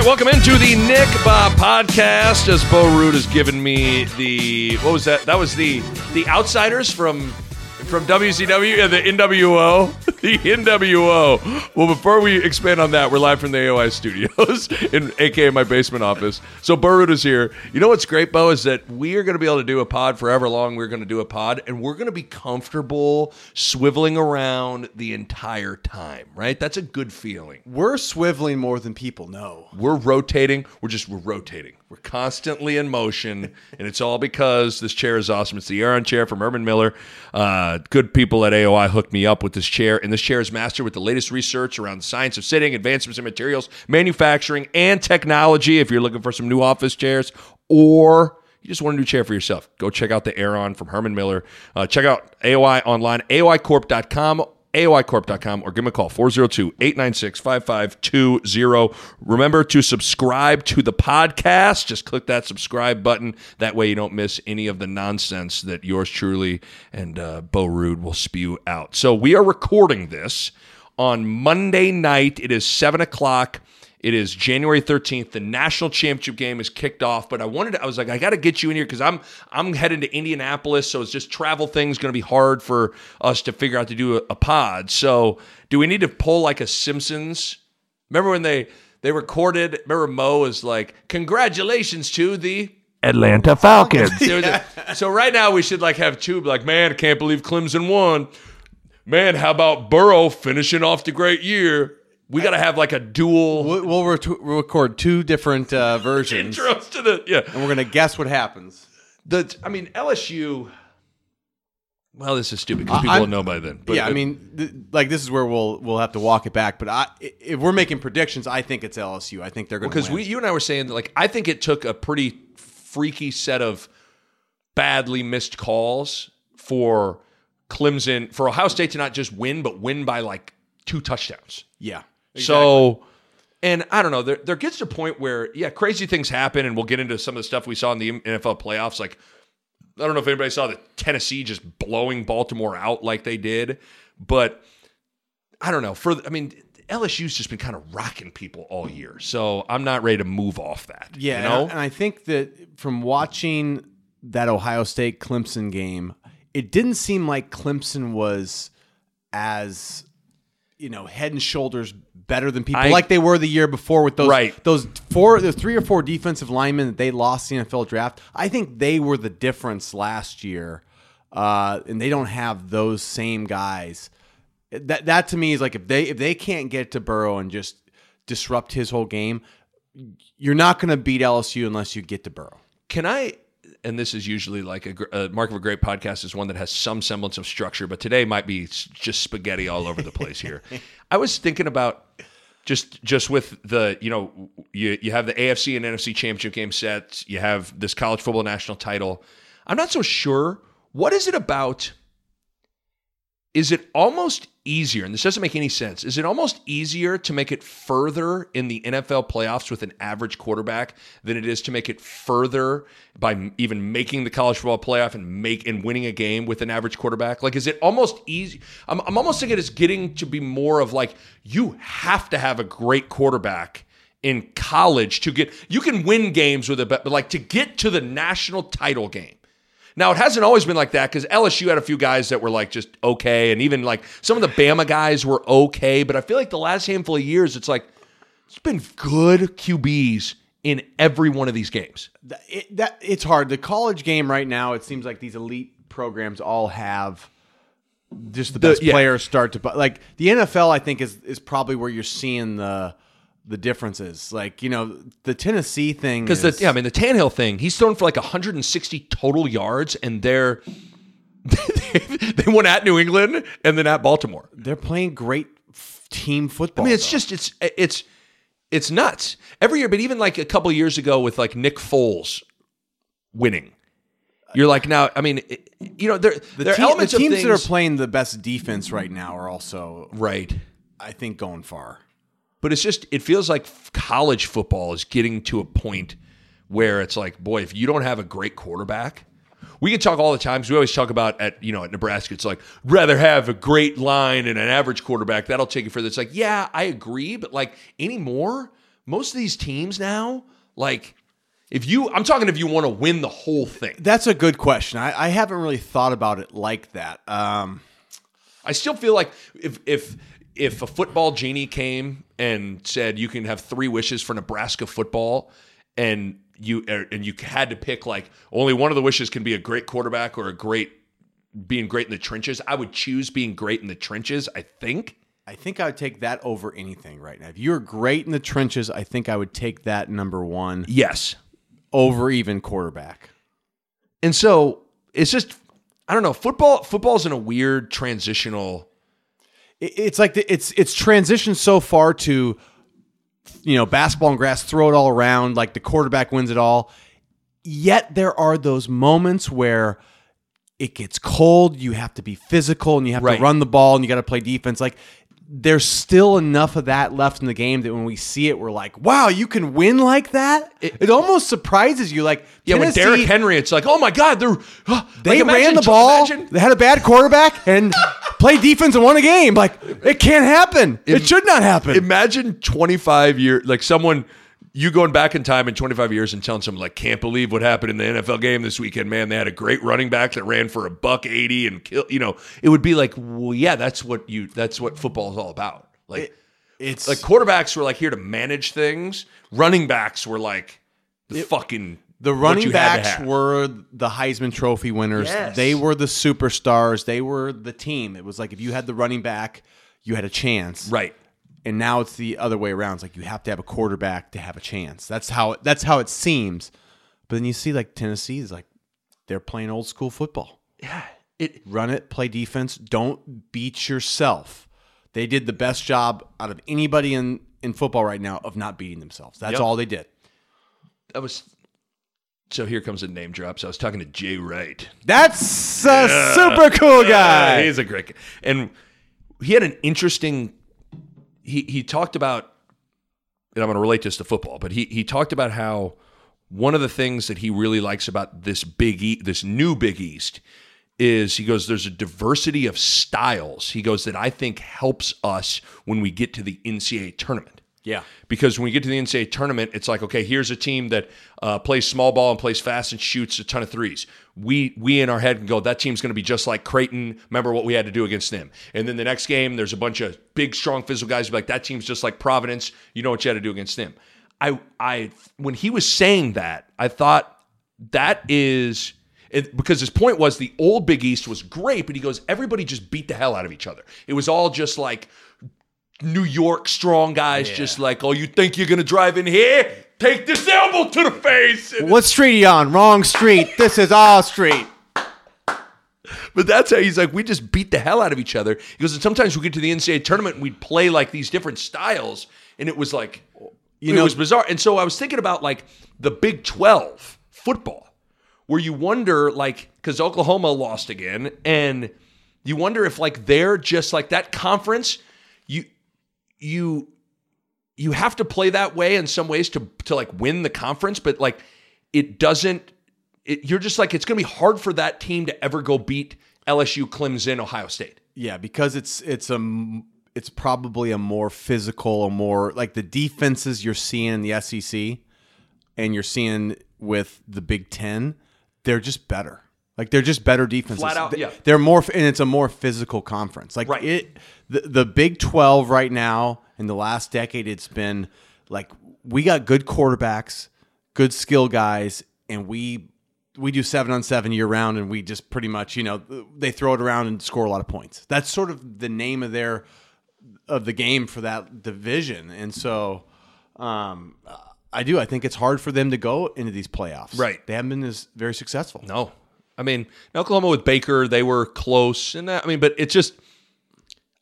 Right, welcome into the Nick Bob podcast. As Bo Ruud has given me the what was that? That was the the Outsiders from from WCW, yeah, uh, the NWO, the NWO. Well, before we expand on that, we're live from the AOI studios, in aka my basement office. So Bo is here. You know what's great, Bo, is that we are going to be able to do a pod forever long. We're going to do a pod, and we're going to be comfortable swiveling around the entire time. Right? That's a good feeling. We're swiveling more than people know. We're rotating. We're just we're rotating. We're constantly in motion, and it's all because this chair is awesome. It's the Aeron chair from Herman Miller. Uh, good people at AOI hooked me up with this chair, and this chair is mastered with the latest research around the science of sitting, advancements in materials, manufacturing, and technology. If you're looking for some new office chairs, or you just want a new chair for yourself, go check out the Aeron from Herman Miller. Uh, check out AOI online, AOIcorp.com AOIcorp.com or give them a call 402 896 5520. Remember to subscribe to the podcast. Just click that subscribe button. That way you don't miss any of the nonsense that yours truly and uh, Bo Ruud will spew out. So we are recording this on Monday night. It is 7 o'clock. It is January 13th. The national championship game is kicked off, but I wanted to, I was like, I got to get you in here because I'm I'm heading to Indianapolis, so it's just travel things going to be hard for us to figure out to do a, a pod. So, do we need to pull like a Simpsons? Remember when they they recorded? Remember Moe was like, "Congratulations to the Atlanta Falcons. So right now we should like have two like, man, I can't believe Clemson won. Man, how about Burrow finishing off the great year? We got to have like a dual We'll, we'll record two different uh, versions, intros to the yeah. And we're gonna guess what happens. The I mean LSU. Well, this is stupid because people I'm- will know by then. But yeah, I mean, th- like this is where we'll we'll have to walk it back. But I, if we're making predictions, I think it's LSU. I think they're going to because we, you and I were saying that like I think it took a pretty freaky set of badly missed calls for Clemson for Ohio State to not just win, but win by like two touchdowns. yeah. So, and I don't know, there, there gets to a point where, yeah, crazy things happen, and we'll get into some of the stuff we saw in the NFL playoffs. Like, I don't know if anybody saw the Tennessee just blowing Baltimore out like they did, but I don't know. For I mean, LSU's just been kind of rocking people all year, so I'm not ready to move off that. Yeah, you know, and I think that from watching that Ohio State Clemson game, it didn't seem like Clemson was as you know head and shoulders better than people I- like they were the year before with those Right. those four the three or four defensive linemen that they lost the NFL draft. I think they were the difference last year, uh, and they don't have those same guys. That that to me is like if they if they can't get to Burrow and just disrupt his whole game, you're not going to beat LSU unless you get to Burrow. Can I? And this is usually like a, a mark of a great podcast is one that has some semblance of structure, but today might be just spaghetti all over the place here. I was thinking about just just with the you know you you have the AFC and NFC championship game set, you have this college football national title. I'm not so sure. What is it about? Is it almost easier, and this doesn't make any sense, is it almost easier to make it further in the NFL playoffs with an average quarterback than it is to make it further by even making the college football playoff and make and winning a game with an average quarterback? Like, is it almost easy? I'm, I'm almost thinking it's getting to be more of like, you have to have a great quarterback in college to get, you can win games with a but like to get to the national title game. Now it hasn't always been like that because LSU had a few guys that were like just okay, and even like some of the Bama guys were okay. But I feel like the last handful of years, it's like it's been good QBs in every one of these games. It, that it's hard. The college game right now, it seems like these elite programs all have just the best yeah. players start to like the NFL. I think is is probably where you're seeing the the differences. Like you know the Tennessee thing Because the is- yeah, I mean the Tannehill thing, he's thrown for like 160 total yards, and they're they won at New England and then at Baltimore. They're playing great f- team football. I mean, it's though. just it's it's it's nuts every year. But even like a couple years ago with like Nick Foles winning, you're like now. I mean, it- you know, there the, there team- elements the teams of that are playing the best defense right now are also, right. I think, going far. But it's just it feels like college football is getting to a point where it's like, boy, if you don't have a great quarterback, we can talk all the times. We always talk about at you know at Nebraska, it's like rather have a great line and an average quarterback that'll take you further. It's like, yeah, I agree, but like anymore, most of these teams now, like if you, I'm talking if you want to win the whole thing. That's a good question. I, I haven't really thought about it like that. Um, I still feel like if if if a football genie came and said you can have three wishes for Nebraska football, and you er, and you had to pick like only one of the wishes can be a great quarterback or a great being great in the trenches, I would choose being great in the trenches. I think. I think I would take that over anything right now. If you're great in the trenches, I think I would take that number one Yes, over even quarterback. and so it's just I don't know. Football football's in a weird transitional. It- It's like the, it's it's transitioned so far to, you know, basketball and grass, throw it all around, like the quarterback wins it all. Yet there are those moments where it gets cold, you have to be physical, and you have Right. to run the ball, and you got to play defense. Like there's still enough of that left in the game that when we see it, we're like, wow, you can win like that. It, almost surprises you. Like Yeah, with Tennessee- Derrick Henry, it's like, oh my God, they're They like, imagine- ran the ball. imagine- They had a bad quarterback and played defense and won a game. Like it can't happen. It, should not happen. Imagine 25 years, like someone, you going back in time in 25 years and telling someone, like, can't believe what happened in the NFL game this weekend, man. They had a great running back that ran for a buck 80 and kill, you know, it would be like, well, yeah, that's what you, that's what football is all about. Like, it's like quarterbacks were like here to manage things, running backs were like the fucking, the running you had backs have. were the Heisman Trophy winners. Yes. They were the superstars. They were the team. It was like if you had the running back, you had a chance. right. And now it's the other way around. It's like you have to have a quarterback to have a chance. That's how that's how it seems. But then you see like Tennessee is like they're playing old school football. Yeah. It, run it, play defense, don't beat yourself. They did the best job out of anybody in, in football right now of not beating themselves. That's Yep. all they did. I was, so here comes a name drop. So I was talking to Jay Wright. That's a super cool guy. he's a great guy. And he had an interesting he he talked about and I'm going to relate this to football, but he he talked about how one of the things that he really likes about this big e- this new Big East is he goes there's a diversity of styles. He goes that I think helps us when we get to the NCAA tournament yeah. because when we get to the NCAA tournament, it's like, okay, here's a team that uh, plays small ball and plays fast and shoots a ton of threes. We we in our head can go, that team's going to be just like Creighton. Remember what we had to do against them. And then the next game, there's a bunch of big, strong, physical guys. be like that team's just like Providence. You know what you had to do against them. I I when he was saying that, I thought that is. It, because his point was the old Big East was great, but he goes, everybody just beat the hell out of each other. It was all just like New York strong guys just like, oh, you think you're gonna drive in here? Take this elbow to the face. And- What street are you on? Wrong street. This is our street. But that's how he's like, we just beat the hell out of each other. He goes, and sometimes we get to the NCAA tournament and we'd play like these different styles, and it was like, you know, it was bizarre. And so I was thinking about like the Big Twelve football, where you wonder like because Oklahoma lost again, and you wonder if like they're just like that conference, you you you have to play that way in some ways to to like win the conference, but like it doesn't. It, you're just like it's going to be hard for that team to ever go beat LSU, Clemson, Ohio State. Yeah, because it's it's a it's probably a more physical, a more like the defenses you're seeing in the SEC and you're seeing with the Big Ten, they're just better. Like they're just better defenses. Flat out, yeah. They're more, and it's a more physical conference. Like Right. it, the the Big Twelve right now in the last decade, it's been like we got good quarterbacks, good skill guys, and we we do seven on seven year round, and we just pretty much you know they throw it around and score a lot of points. That's sort of the name of their of the game for that division, and so um, I do. I think it's hard for them to go into these playoffs. Right. They haven't been as very successful. No, I mean, Oklahoma with Baker, they were close, and I mean, but it's just.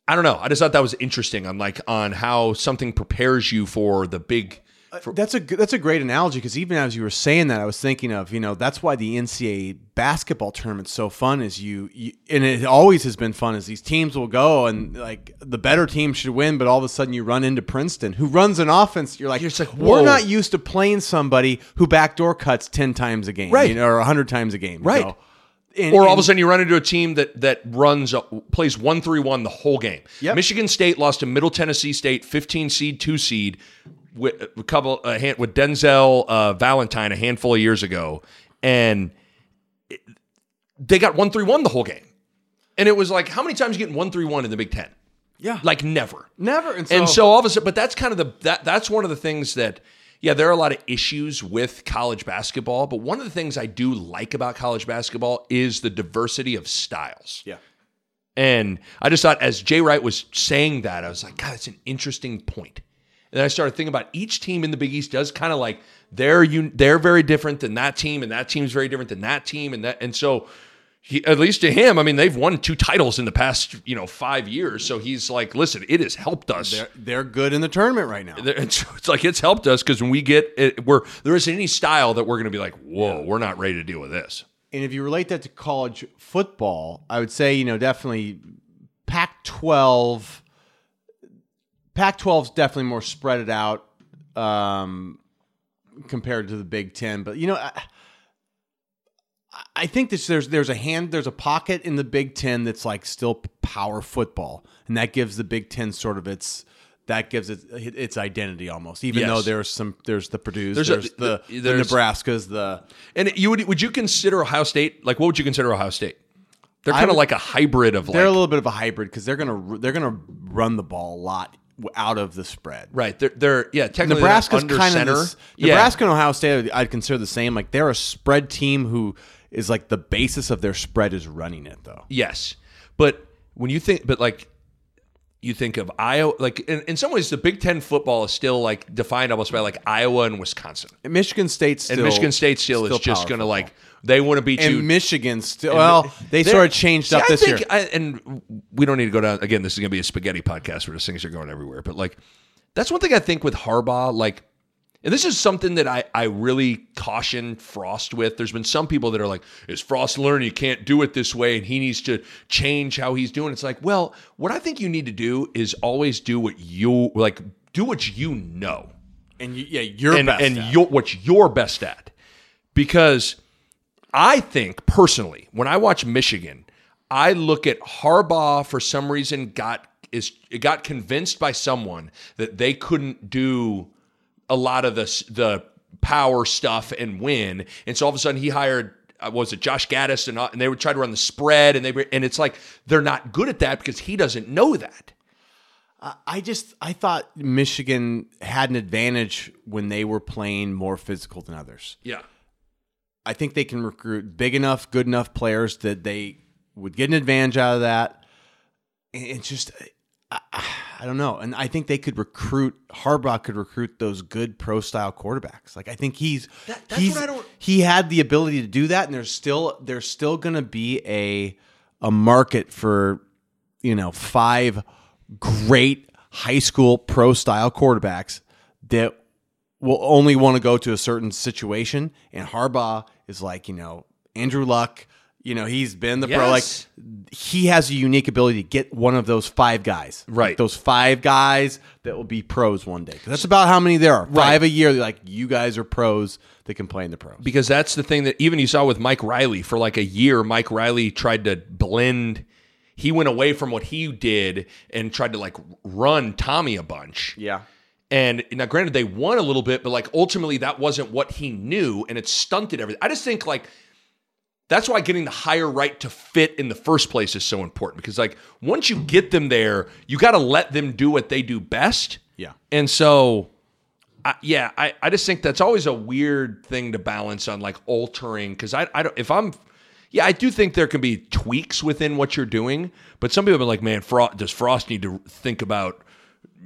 I don't know. I just thought that was interesting on like on how something prepares you for the big. Uh, for, That's a that's a great analogy because even as you were saying that, I was thinking of you know that's why the NCAA basketball tournament's so fun. Is you, you and it always has been fun. Is these teams will go and like the better team should win, but all of a sudden you run into Princeton who runs an offense. You're like, You're like, we're not used to playing somebody who backdoor cuts ten times a game, Right. You know, or hundred times a game, Right. So- and- or all of a sudden you run into a team that that runs uh, plays one three one the whole game. Yep. Michigan State lost to Middle Tennessee State, fifteen seed, two seed, with a couple a hand, with Denzel uh, Valentine a handful of years ago, and it- they got one three one the whole game. And it was like, how many times you getting one three one in the Big Ten? yeah, Like never. never. And so, and so all of a sudden, but that's kind of the that that's one of the things that yeah, there are a lot of issues with college basketball, but one of the things I do like about college basketball is the diversity of styles. yeah. And I just thought as Jay Wright was saying that, I was like, God, that's an interesting point. And then I started thinking about each team in the Big East does kind of like they're un- they're very different than that team, and that team's very different than that team, and that and so he, at least to him, I mean, they've won two titles in the past you know five years. So he's like, listen, it has helped us. They're, they're good in the tournament right now. It's, it's like it's helped us because when we get it, we're there isn't any style that we're going to be like, whoa, we're not ready to deal with this. And if you relate that to college football, I would say, you know, definitely Pac 12. Pac 12 is definitely more spread it out um, compared to the Big Ten. But, you know, I, I think this, there's there's a hand there's a pocket in the Big Ten that's like still power football, and that gives the Big Ten sort of its that gives it its identity almost. Even Yes. though there's some there's the Purdue's, There's there's, a- the, the- the Nebraskas, the And you would would you consider Ohio State like what would you consider Ohio State? They're kind of like a hybrid of They're a little bit of a hybrid because they're gonna they're gonna run the ball a lot out of the spread. right. They're they're yeah technically Nebraska's kind center. of this, yeah. Nebraska and Ohio State. I'd consider the same. Like they're a spread team who is like the basis of their spread is running it though. Yes, but when you think, but like you think of Iowa, like in, in some ways, the Big Ten football is still like defined almost by like Iowa and Wisconsin, And Michigan State still and Michigan State still, is just going to like they want to beat you. Michigan still. Well, they sort of changed See, up I this think year. I, and we don't need to go down again. This is going to be a spaghetti podcast where the things are going everywhere. But like, that's one thing I think with Harbaugh. Like, and this is something that I I really caution Frost with. There's been some people that are like, "Is Frost learning? You can't do it this way, and he needs to change how he's doing." It's like, well, what I think you need to do is always do what you like. Do what you know and you, yeah, you're and, best and at. you're, what you're best at. Because I think personally, when I watch Michigan, I look at Harbaugh for some reason got is it got convinced by someone that they couldn't do a lot of the the power stuff and win, and so all of a sudden he hired. Uh, was it Josh Gattis and, uh, and they would try to run the spread and they were, and it's like they're not good at that because he doesn't know that. I just I thought Michigan had an advantage when they were playing more physical than others. Yeah. I think they can recruit big enough, good enough players that they would get an advantage out of that. And It's just, I, I don't know. And I think they could recruit, Harbaugh could recruit those good pro style quarterbacks. Like, I think he's, That- that's he's what I don't- he had the ability to do that. And there's still, there's still going to be a, a market for, you know, five great high school pro style quarterbacks that will only want to go to a certain situation. And Harbaugh is like, you know, Andrew Luck, you know, he's been the pro. Like, he has a unique ability to get one of those five guys. Right. Like those five guys that will be pros one day. that's about how many there are. Five a year. They're like, you guys are pros that can play in the pros. because that's the thing that even you saw with Mike Riley for like a year. Mike Riley tried to blend. He went away from what he did and tried to like run Tommy a bunch. Yeah. And now, granted, they won a little bit, but like ultimately, that wasn't what he knew, and it stunted everything. I just think like that's why getting the higher right to fit in the first place is so important because like once you get them there, you got to let them do what they do best. Yeah. And so, I, yeah, I, I just think that's always a weird thing to balance on like altering because I, I don't, if I'm, yeah, I do think there can be tweaks within what you're doing, but some people have been like, man, Frost, does Frost need to think about,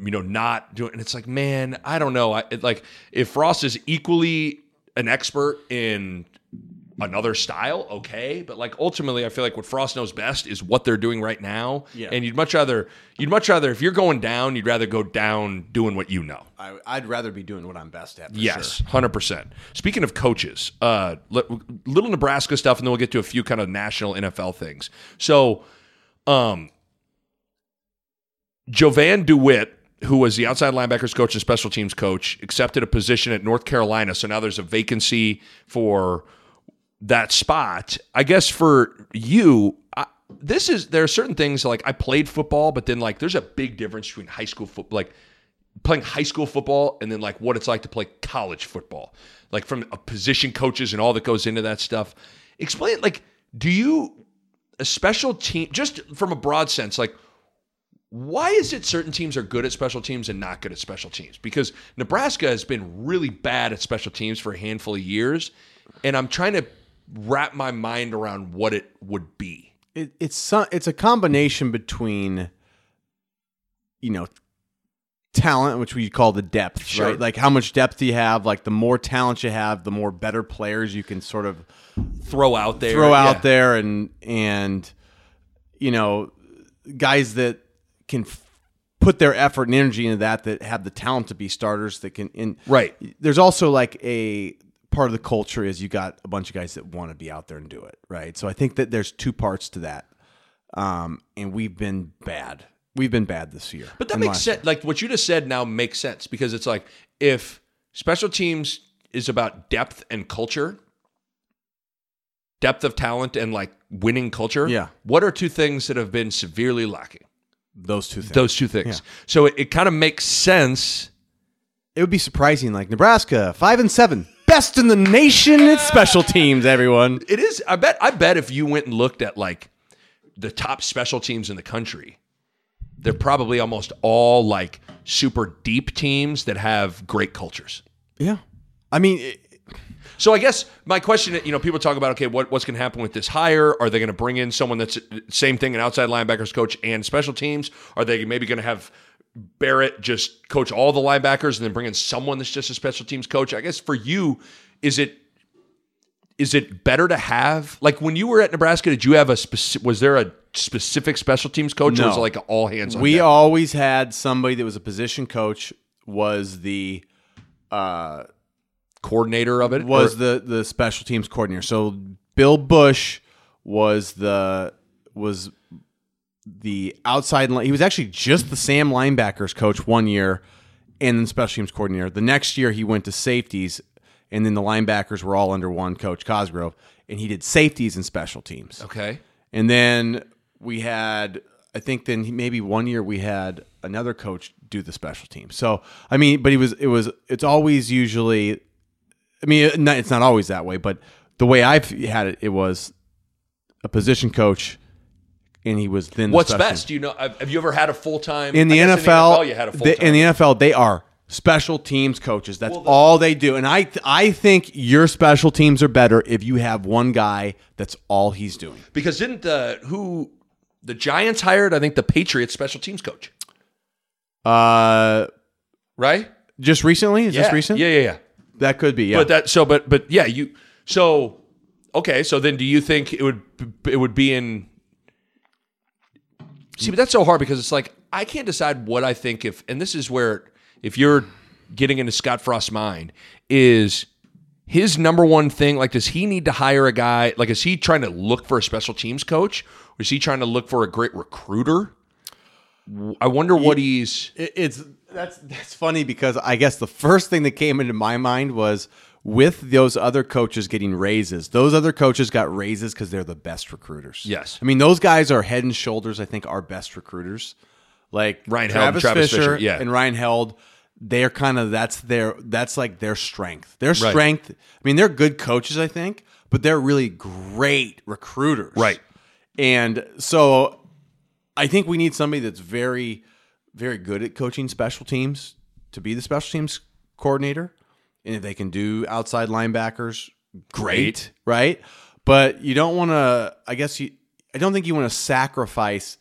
you know, not doing, and it's like, man, I don't know. I it, like if Frost is equally an expert in another style, okay. But like ultimately, I feel like what Frost knows best is what they're doing right now. Yeah. And you'd much rather you'd much rather if you're going down, you'd rather go down doing what you know. I, I'd rather be doing what I'm best at. Yes, sure. hundred percent. Speaking of coaches, uh, little Nebraska stuff, and then we'll get to a few kind of national NFL things. So, um, Jovan Dewitt, who was the outside linebackers coach and special teams coach, accepted a position at North Carolina. So now there's a vacancy for that spot. I guess for you, I, this is there are certain things like I played football, but then like there's a big difference between high school football, like playing high school football, and then like what it's like to play college football, like from a position coaches and all that goes into that stuff. Explain like, do you a special team just from a broad sense, like why is it certain teams are good at special teams and not good at special teams? Because Nebraska has been really bad at special teams for a handful of years, and I'm trying to wrap my mind around what it would be. It, it's some, it's a combination between, you know, talent, which we call the depth, Sure. right? Like how much depth do you have? Like the more talent you have, the more better players you can sort of Throw out there, throw out yeah. there, and and you know, guys that can f- put their effort and energy into that that have the talent to be starters that can. In Right. There's also like a part of the culture is you got a bunch of guys that want to be out there and do it, right? So I think that there's two parts to that, um, and we've been bad. We've been bad this year, But that makes sense. Like what you just said now makes sense because it's like if special teams is about depth and culture, depth of talent and like winning culture. Yeah. What are two things that have been severely lacking? Those two things. Those two things. So it, it kind of makes sense. it would be surprising. Like Nebraska, five and seven, best in the nation at special teams. Everyone, It is. I bet. I bet if you went and looked at like the top special teams in the country, they're probably almost all like super deep teams that have great cultures. yeah. I mean, it, So I guess my question, you know, people talk about okay, what, what's going to happen with this hire? Are they going to bring in someone that's uh, same thing, an outside linebackers coach and special teams? Are they maybe going to have Barrett just coach all the linebackers and then bring in someone that's just a special teams coach? I guess for you, is it is it better to have like when you were at Nebraska? Did you have a specific? Was there a specific special teams coach, or was it like all hands? on we deck? always had somebody that was a position coach was the uh, coordinator of it was Or- the the special teams coordinator. So Bill Busch was the was the outside line. He was actually just the Sam linebackers coach one year, and then special teams coordinator. The next year he went to safeties, and then the linebackers were all under one coach Cosgrove, and he did safeties and special teams. okay. And then we had, I think, then maybe one year we had another coach do the special team. So I mean, but he was, it was, it's always usually, I mean, it's not always that way, but the way I've had it, it was a position coach, and he was then the What's special best? Do you know? Have you ever had a full time in the NFL, you had a full-time. in the NFL, they are special teams coaches. That's all they do. And I, I think your special teams are better if you have one guy that's all he's doing. Because didn't the who the Giants hired? I think the Patriots special teams coach, Uh, right? just recently? Is yeah. this recent? Yeah, yeah, yeah. That could be, yeah. But that so, but but yeah, you so okay. So then, do you think it would it would be in? See, but that's so hard because it's like I can't decide what I think if, and this is where if you're getting into Scott Frost's mind is his number one thing like does he need to hire a guy like is he trying to look for a special teams coach? Or is he trying to look for a great recruiter? I wonder what he's It- it's that's that's funny because I guess the first thing that came into my mind was with those other coaches getting raises. Those other coaches got raises because they're the best recruiters. Yes. I mean those guys are head and shoulders. I think our best recruiters, like Ryan Held Travis, Travis Fisher, Fisher, yeah. and Ryan Held. They're kind of that's their that's like their strength. Their Right. strength. I mean, they're good coaches, I think, but they're really great recruiters. Right. And so I think we need somebody that's very, very good at coaching special teams to be the special teams coordinator. And if they can do outside linebackers, great, right? But you don't want to, I guess you, I don't think you want to sacrifice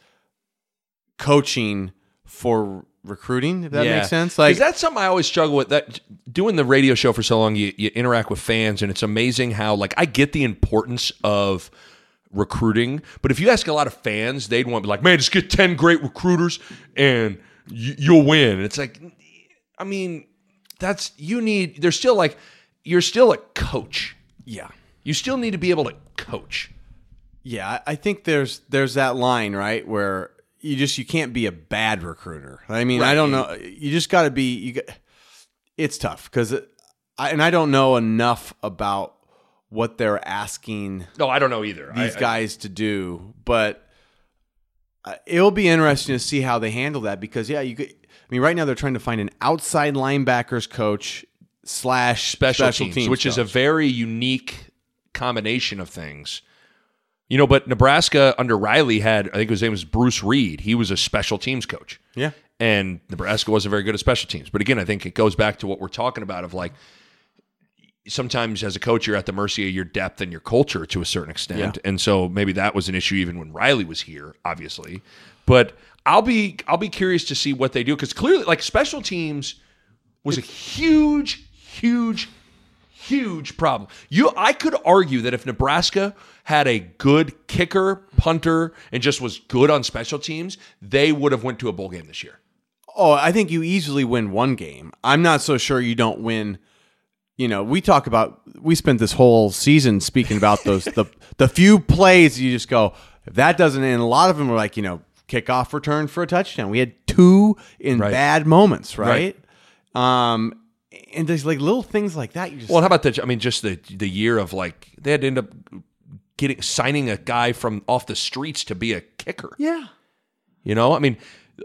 coaching for recruiting. If that Yeah. makes sense Like that's something I always struggle with. That doing the radio show for so long, you, you interact with fans, and it's amazing how like I get the importance of recruiting, but if you ask a lot of fans, they'd want to be like, "Man, just get ten great recruiters and you, you'll win." And it's like, I mean, that's you need. There's still like you're still a coach. yeah. You still need to be able to coach. Yeah, I I think there's there's that line right where you just you can't be a bad recruiter. I mean, I don't know. You just got to be. You got, it's tough because, I, and I don't know enough about what they're asking No, I don't know either. these I- I- guys to do, but uh, it'll be interesting to see how they handle that because yeah, you could. I mean, right now they're trying to find an outside linebackers coach slash special, special, teams, teams, which is a very unique combination of things. You know, but Nebraska under Riley had, I think his name was Bruce Read. He was a special teams coach. yeah. And Nebraska wasn't very good at special teams. But again, I think it goes back to what we're talking about of like sometimes as a coach, you're at the mercy of your depth and your culture to a certain extent. And so maybe that was an issue even when Riley was here, obviously. But I'll be I'll be curious to see what they do because clearly like special teams was a huge, huge, huge problem. You I could argue that if Nebraska had a good kicker, punter, and just was good on special teams, they would have went to a bowl game this year. Oh, I think you easily win one game. I'm not so sure you don't win. You know, we talk about we spent this whole season speaking about those the the few plays you just go if that doesn't and a lot of them were like you know kickoff return for a touchdown. We had two in Right. bad moments, right? Um, and there's like little things like that. You just Well, how about the? I mean, just the the year of like they had to end up getting signing a guy from off the streets to be a kicker. yeah, You know, I mean,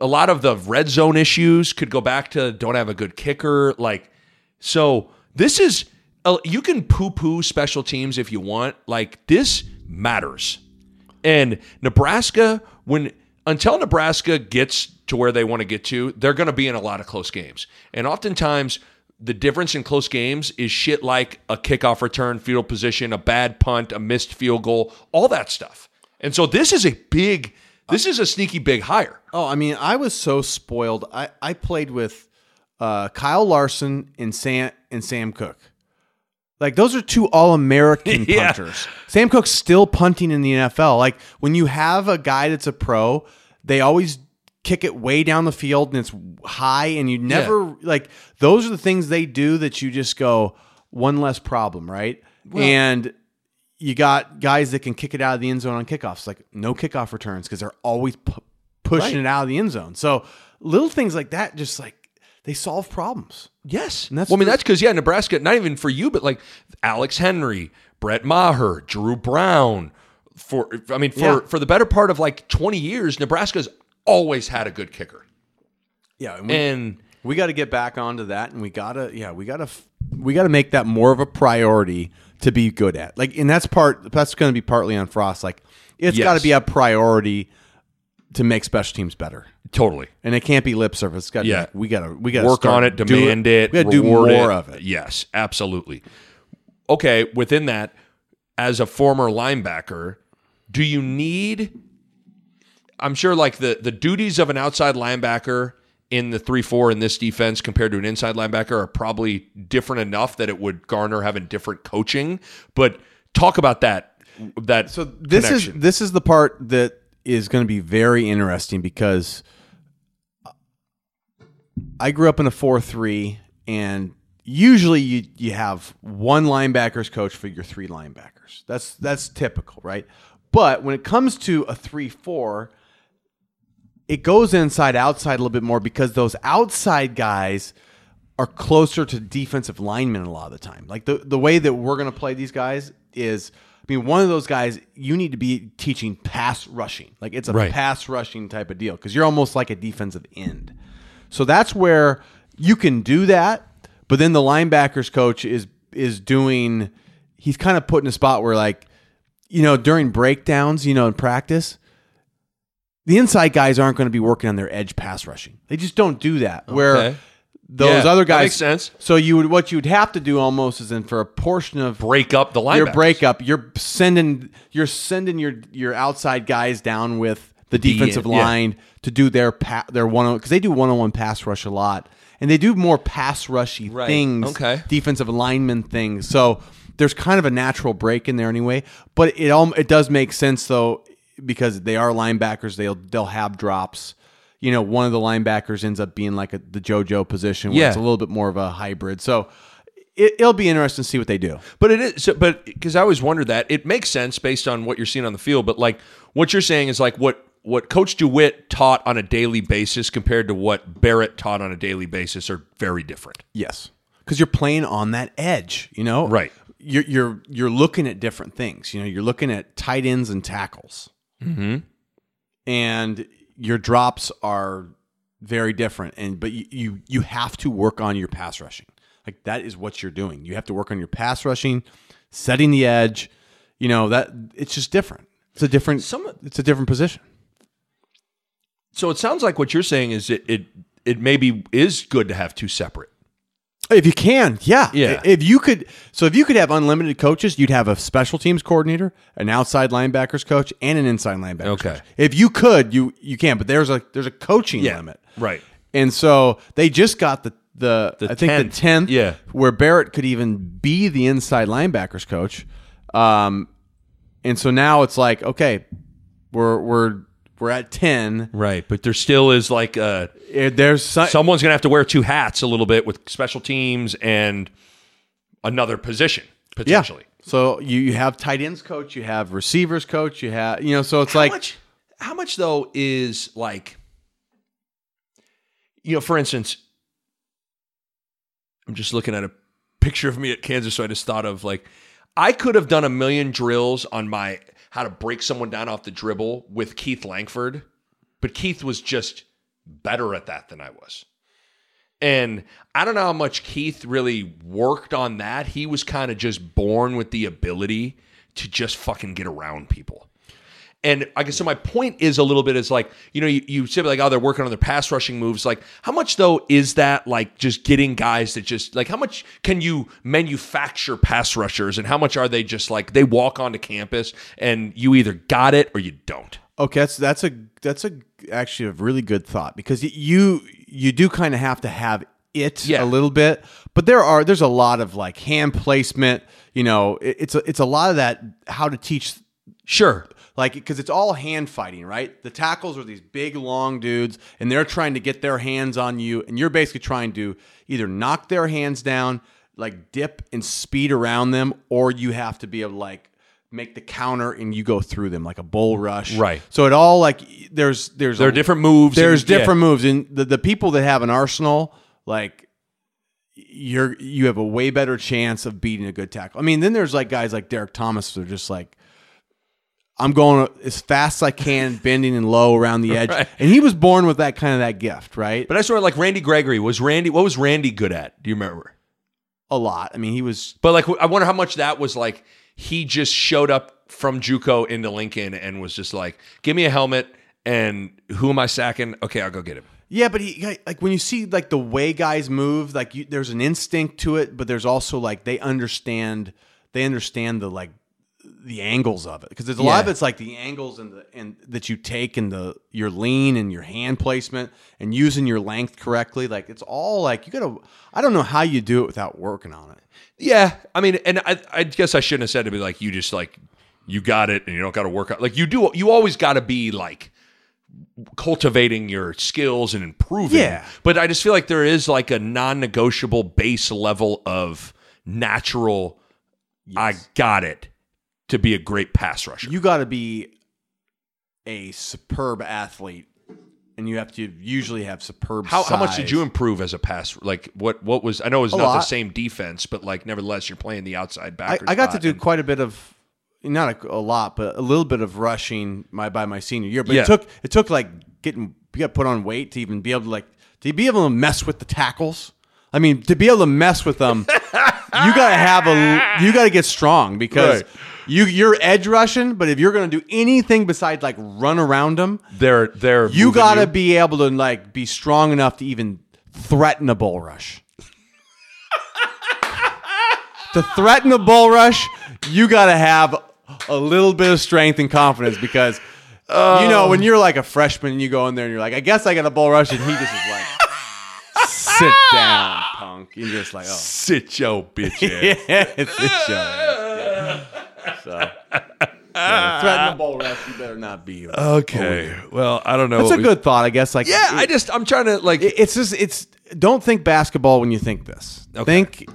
a lot of the red zone issues could go back to don't have a good kicker. Like, so this is uh, you can poo poo special teams if you want. Like, this matters. And Nebraska, when until Nebraska gets to where they want to get to, they're going to be in a lot of close games. And oftentimes, the difference in close games is shit like a kickoff return, field position, a bad punt, a missed field goal, all that stuff. And so this is a big, this is a sneaky big hire. Oh, I mean, I was so spoiled. I, I played with uh, Kyle Larson and Sam and Sam Koch. Like those are two all American Yeah. punters. Sam Koch's still punting in the NFL. Like when you have a guy that's a pro, they always kick it way down the field and it's high and you never like those are the things they do that you just go one less problem, right? and you got guys that can kick it out of the end zone on kickoffs, like no kickoff returns because they're always pu- pushing Right. it out of the end zone. So little things like that, just like they solve problems. Yes. And that's well, I mean, that's because, yeah, Nebraska, not even for you, but like Alex Henery, Brett Maher, Drew Brown. For, I mean, for, Yeah. for the better part of like 20 years, Nebraska's always had a good kicker. Yeah, and we, And we got to get back onto that, and we gotta, yeah, we gotta, we gotta make that more of a priority to be good at. Like, and that's part. That's going to be partly on Frost. Like, it's got to be a priority to make special teams better. totally. And it can't be lip service. Got to Yeah. we gotta we gotta Work on it, demand it, We gotta do more of it. Yes, absolutely. Okay, within that, as a former linebacker, do you need I'm sure like the the duties of an outside linebacker in the 3-4 in this defense compared to an inside linebacker are probably different enough that it would garner having different coaching, but talk about that that So this connection. is this is the part that is going to be very interesting because I grew up in a four three, and usually you you have one linebackers coach for your three linebackers. That's that's typical, right? But when it comes to a three four, it goes inside outside a little bit more because those outside guys are closer to defensive linemen a lot of the time. Like the the way that we're going to play these guys is I mean one of those guys you need to be teaching pass rushing. Like it's a Right. pass rushing type of deal cuz you're almost like a defensive end. So that's where you can do that, but then the linebackers coach is is doing he's kind of put in a spot where like you know during breakdowns, you know in practice, the inside guys aren't going to be working on their edge pass rushing. They just don't do that. Where those Yeah, other guys makes sense. So you would what you'd have to do almost is then for a portion of break up the linebackers. your breakup, you're sending you're sending your your outside guys down with the defensive yeah. line to do their pa- their one because they do one on one pass rush a lot, and they do more pass rushy Right. things, Okay. defensive lineman things. So there's kind of a natural break in there anyway. But it all it does make sense though because they are linebackers. They'll they'll have drops. You know, one of the linebackers ends up being like a, the JoJo position, where Yeah. it's a little bit more of a hybrid. So it, it'll be interesting to see what they do. But it is, so, but because I always wondered that it makes sense based on what you're seeing on the field. But like what you're saying is like what what Coach Dewitt taught on a daily basis compared to what Barrett taught on a daily basis are very different. Yes, because you're playing on that edge. You know, Right. You're you're you're looking at different things. You know, you're looking at tight ends and tackles, mm-hmm. and your drops are very different. And but you, you you have to work on your pass rushing. Like that is what you're doing. You have to work on your pass rushing, setting the edge. You know that it's just different. It's a different. Some- it's a different position. So it sounds like what you're saying is it it it maybe is good to have two separate. If you can, yeah. Yeah. If you could, so if you could have unlimited coaches, you'd have a special teams coordinator, an outside linebackers coach, and an inside linebackers Okay. coach. If you could, you you can, but there's a there's a coaching Yeah, limit, right. And so they just got the the, The I think 10th, the tenth, yeah. where Barrett could even be the inside linebackers coach, um, and so now it's like okay, we're we're we're at ten. Right, but there still is like uh Eh, There's some, someone's going to have to wear two hats a little bit with special teams and another position potentially. So you, you have tight ends coach, you have receivers coach, you have you know. So it's how like much how much though is like you know for instance i'm just looking at a picture of me at kansas so i just thought of like i could have done a million drills on my how to break someone down off the dribble with keith langford but keith was just better at that than i was and I don't know how much Keith really worked on that. He was kind of just born with the ability to just fucking get around people. And I guess so. My point is a little bit is like you know you, you say like oh they're working on their pass rushing moves. Like how much though is that like just getting guys that just like how much can you manufacture pass rushers and how much are they just like they walk onto campus and you either got it or you don't. Okay, that's that's a that's a actually a really good thought because you you do kind of have to have it Yeah. a little bit, but there are there's a lot of like hand placement. You know, it, it's a, it's a lot of that how to teach Sure. Like because it's all hand fighting, right? The tackles are these big long dudes, and they're trying to get their hands on you, and you're basically trying to either knock their hands down, like dip and speed around them, or you have to be able to like make the counter and you go through them like a bull rush, Right. So it all like there's there's There a- are different moves. there's and- yeah. different moves, and the the people that have an arsenal like you're you have a way better chance of beating a good tackle. I mean, then there's like guys like Derrick Thomas that are just like I'm going as fast as I can, bending and low around the edge. Right. And he was born with that kind of that gift, right? But I sort of like Randy Gregory. Was Randy? What was Randy good at? Do you remember? a lot. I mean, he was But like, I wonder how much that was like. He just showed up from JUCO into Lincoln and was just like, "Give me a helmet and who am I sacking? Okay, I'll go get him." Yeah, but he like when you see like the way guys move, like you, there's an instinct to it, but there's also like they understand they understand the like the angles of it because there's a lot of it's like the angles and the and that you take and the your lean and your hand placement and using your length correctly. Like it's all like you gotta. I don't know how you do it without working on it. Yeah, I mean, and I, I guess I shouldn't have said to be like, you just like you got it and you don't got to work out. Like you do, you always got to be like cultivating your skills and improving. Yeah. But I just feel like there is like a non-negotiable base level of natural. I got it to be a great pass rusher. You got to be a superb athlete, and you have to usually have superb. How, how much did you improve as a pass? Like what what was I know it's not the same defense, but like nevertheless you're playing the outside I, back. I got to do quite a bit of not a, a lot, but a little bit of rushing my by my senior year. But Yeah. it took it took like getting you got put on weight to even be able to like to be able to mess with the tackles. I mean, to be able to mess with them, you got to have a you got to get strong because Right. You you're edge rushing. But if you're going to do anything besides like run around them, They're they're you got to be able to like be strong enough to even threaten a bull rush. to threaten a bull rush, you got to have a little bit of strength and confidence because you know, when you're like a freshman and you go in there and you're like, I guess I got a bull rush, and he just is like, sit down, punk. You're just like, oh, Sit your bitch ass. yeah, it's your So, yeah, threaten bull rush, you better not be. Okay. Well, I don't know. That's what a we- good thought, I guess. Like, Yeah, it- I just I'm trying to like. it- it's just it's. Don't think basketball when you think this. Okay. Think.